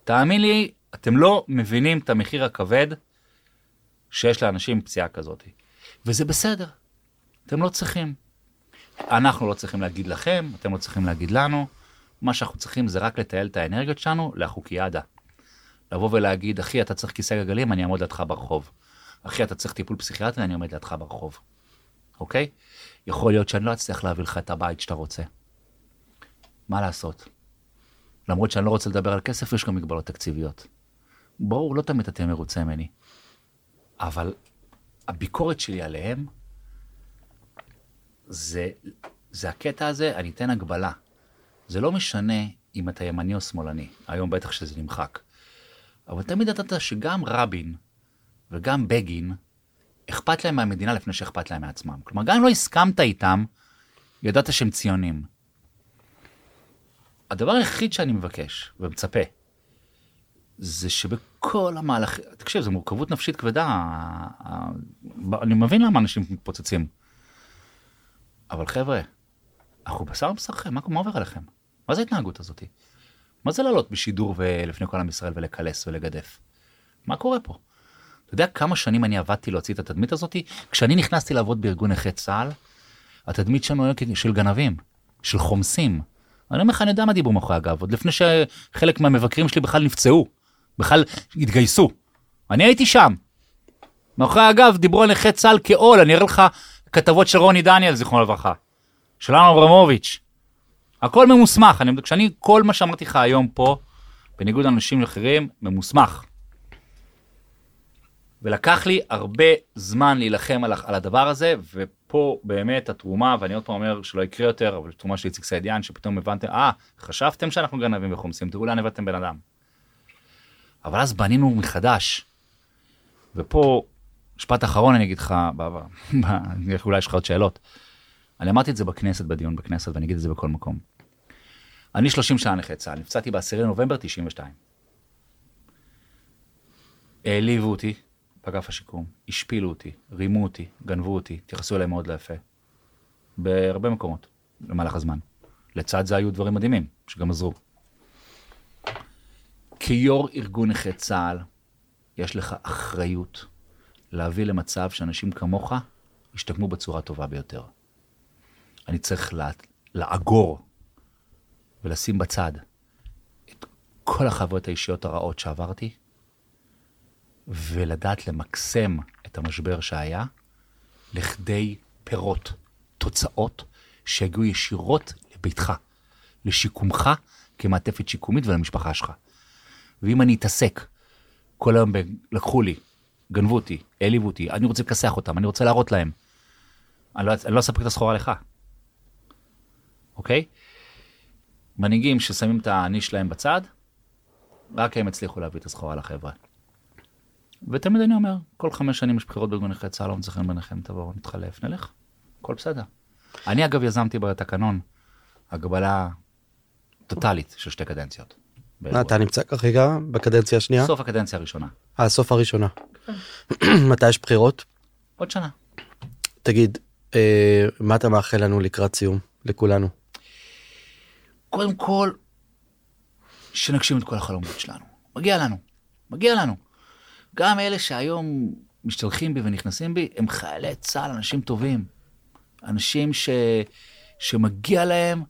תאמין לי, אתם לא מבינים את המחיר הכבד שיש לאנשים פציעה כזאת. וזה בסדר, אתם לא צריכים. אנחנו לא צריכים להגיד לכם, אתם לא צריכים להגיד לנו. מה שאנחנו צריכים זה רק לתעל את האנרגיות שלנו לחוקיאדה. לבוא ולהגיד, אחי, אתה צריך כיסא גלגלים, אני אעמוד לידך ברחוב. אחי, אתה צריך טיפול פסיכיאטרי, אני עומד לידך ברחוב. אוקיי? יכול להיות שאני לא אצליח להביא לך את הבית שאתה רוצה. מה לעשות? למרות שאני לא רוצה לדבר על כסף, יש גם מגבלות תקציביות. ברור, לא תמיד אתה מרוצה ממני. אבל הביקורת שלי עליהם, זה, זה הקטע הזה, אני אתן הגבלה. זה לא משנה אם אתה ימני או שמאלני, היום בטח שזה נמחק. אבל תמיד ידעת שגם רבין וגם בגין, אכפת להם מהמדינה לפני שאכפת להם מעצמם. כלומר, גם אם לא הסכמת איתם, ידעת שהם ציונים. הדבר היחיד שאני מבקש ומצפה, זה שבכל המהלך, תקשיב, זו מורכבות נפשית כבדה, אני מבין למה אנשים מתפוצצים. אבל חבר'ה, אנחנו בשר בשרכם, מה, מה עובר עליכם? מה זה ההתנהגות הזאת? מה זה לעלות בשידור ולפני כל עם ישראל ולקלס ולגדף? מה קורה פה? אתה יודע כמה שנים אני עבדתי להוציא את התדמית הזאתי? כשאני נכנסתי לעבוד בארגון נכי צה"ל, התדמית שלנו הייתה של גנבים, של חומסים. אני אומר לך, אני יודע מה דיברו מאחורי הגב, עוד לפני שחלק מהמבקרים שלי בכלל נפצעו, בכלל התגייסו. אני הייתי שם. מאחורי הגב דיברו על נכי צה"ל כעול, אני אראה לך כתבות של רוני דניאל, זיכרונו לברכה. של אנו אברמוביץ'. הכל ממוסמך, אני, כשאני, כל מה שאמרתי לך היום פה, בניגוד לאנשים אחרים, ממוסמך. ולקח לי הרבה זמן להילחם על, על הדבר הזה, ופה באמת התרומה, ואני עוד פעם אומר שלא יקרה יותר, אבל תרומה של איציק סעידיאן, שפתאום הבנתם, אה, ah, חשבתם שאנחנו גנבים וחומסים, תראו לאן הבאתם בן אדם. אבל אז בנינו מחדש. ופה, משפט אחרון אני אגיד לך, אולי יש לך עוד שאלות. אני אמרתי את זה בכנסת, בדיון בכנסת, ואני אגיד את זה בכל מקום. אני 30 שנה נכה צה"ל, נפצעתי ב-10 לנובמבר 92. העליבו אותי באגף השיקום, השפילו אותי, רימו אותי, גנבו אותי, התייחסו אליי מאוד לא יפה. בהרבה מקומות, במהלך הזמן. לצד זה היו דברים מדהימים, שגם עזרו. כיו"ר ארגון נכי צה"ל, יש לך אחריות להביא למצב שאנשים כמוך ישתקמו בצורה טובה ביותר. אני צריך לאגור ולשים בצד את כל החוויות האישיות הרעות שעברתי, ולדעת למקסם את המשבר שהיה לכדי פירות, תוצאות שיגיעו ישירות לביתך, לשיקומך כמעטפת שיקומית ולמשפחה שלך. ואם אני אתעסק כל היום, ב... לקחו לי, גנבו אותי, העליבו אותי, אני רוצה לכסח אותם, אני רוצה להראות להם. אני לא, אני לא אספק את הסחורה לך. אוקיי? מנהיגים ששמים את האני שלהם בצד, רק הם הצליחו להביא את הסחורה לחברה. ותמיד אני אומר, כל חמש שנים יש בחירות בארגון נכי צה"ל, לא מצליחים ביניכם, תבואו, נתחלף, נלך, הכל בסדר. אני אגב יזמתי בתקנון הגבלה טוטאלית של שתי קדנציות. אתה נמצא כרגע בקדנציה השנייה? סוף הקדנציה הראשונה. אה, סוף הראשונה. מתי יש בחירות? עוד שנה. תגיד, אה, מה אתה מאחל לנו לקראת סיום, לכולנו? קודם כל, שנגשים את כל החלומות שלנו. מגיע לנו, מגיע לנו. גם אלה שהיום משתלחים בי ונכנסים בי, הם חיילי צה"ל, אנשים טובים. אנשים ש... שמגיע להם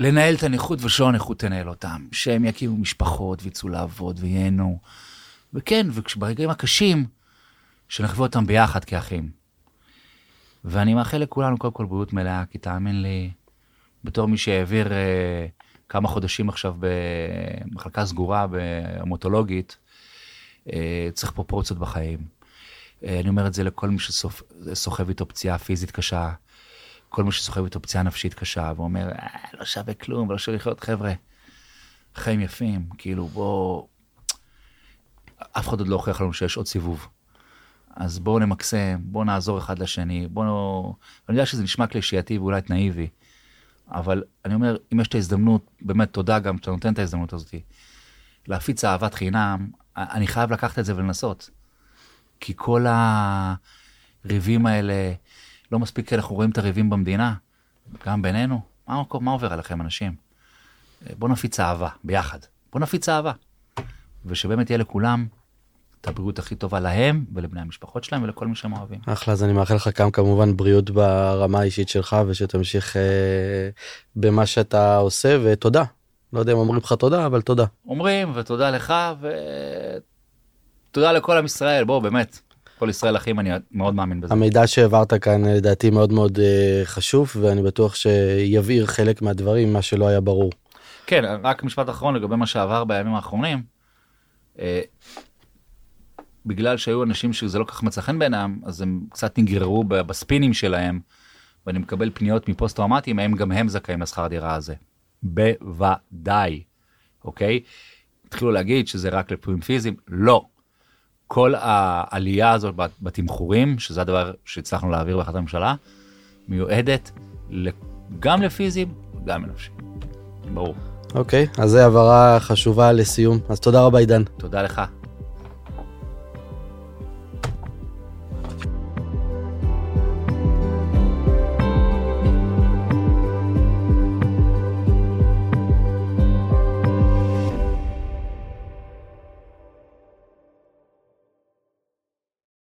לנהל את הנכות ושלא הנכות תנהל אותם. שהם יקימו משפחות ויצאו לעבוד וייהנו. וכן, וברגעים הקשים, שנחווה אותם ביחד כאחים. ואני מאחל לכולנו קודם כל בריאות מלאה, כי תאמין לי, בתור מי שהעביר אה, כמה חודשים עכשיו במחלקה סגורה, בהמטולוגית, אה, צריך פרופורציות בחיים. אה, אני אומר את זה לכל מי שסוחב איתו פציעה פיזית קשה, כל מי שסוחב איתו פציעה נפשית קשה, ואומר, אה, לא שווה כלום, לא שווה לחיות, חבר'ה, חיים יפים, כאילו בוא... אף אחד עוד לא הוכיח לנו שיש עוד סיבוב. אז בואו נמקסם, בואו נעזור אחד לשני, בואו... אני יודע שזה נשמע קלישייתי ואולי נאיבי, אבל אני אומר, אם יש את ההזדמנות, באמת תודה גם שאתה נותן את ההזדמנות הזאת, להפיץ אהבת חינם, אני חייב לקחת את זה ולנסות. כי כל הריבים האלה, לא מספיק אנחנו רואים את הריבים במדינה, גם בינינו, מה, מה עובר עליכם אנשים? בואו נפיץ אהבה, ביחד. בואו נפיץ אהבה. ושבאמת יהיה לכולם את הבריאות הכי טובה להם ולבני המשפחות שלהם ולכל מי שהם אוהבים. אחלה, אז אני מאחל לך גם כמובן בריאות ברמה האישית שלך ושתמשיך אה, במה שאתה עושה ותודה לא יודע אם אומרים לך תודה, אבל תודה. אומרים, ותודה לך, ותודה לכל עם ישראל, בוא, באמת. כל ישראל אחים, אני מאוד מאמין בזה. המידע שהעברת כאן לדעתי מאוד מאוד אה, חשוב, ואני בטוח שיבהיר חלק מהדברים, מה שלא היה ברור. כן, רק משפט אחרון לגבי מה שעבר בימים האחרונים. אה, בגלל שהיו אנשים שזה לא כל כך מצא חן בעינם, אז הם קצת נגררו בספינים שלהם, ואני מקבל פניות מפוסט טראומטיים, הם גם הם זכאים לשכר דירה הזה. בוודאי, אוקיי? התחילו להגיד שזה רק לפעמים פיזיים, לא. כל העלייה הזאת בתמחורים, שזה הדבר שהצלחנו להעביר בהחלטת הממשלה, מיועדת גם לפיזיים, גם לנפשי. ברור. אוקיי, אז זו הבהרה חשובה לסיום. אז תודה רבה עידן. תודה לך.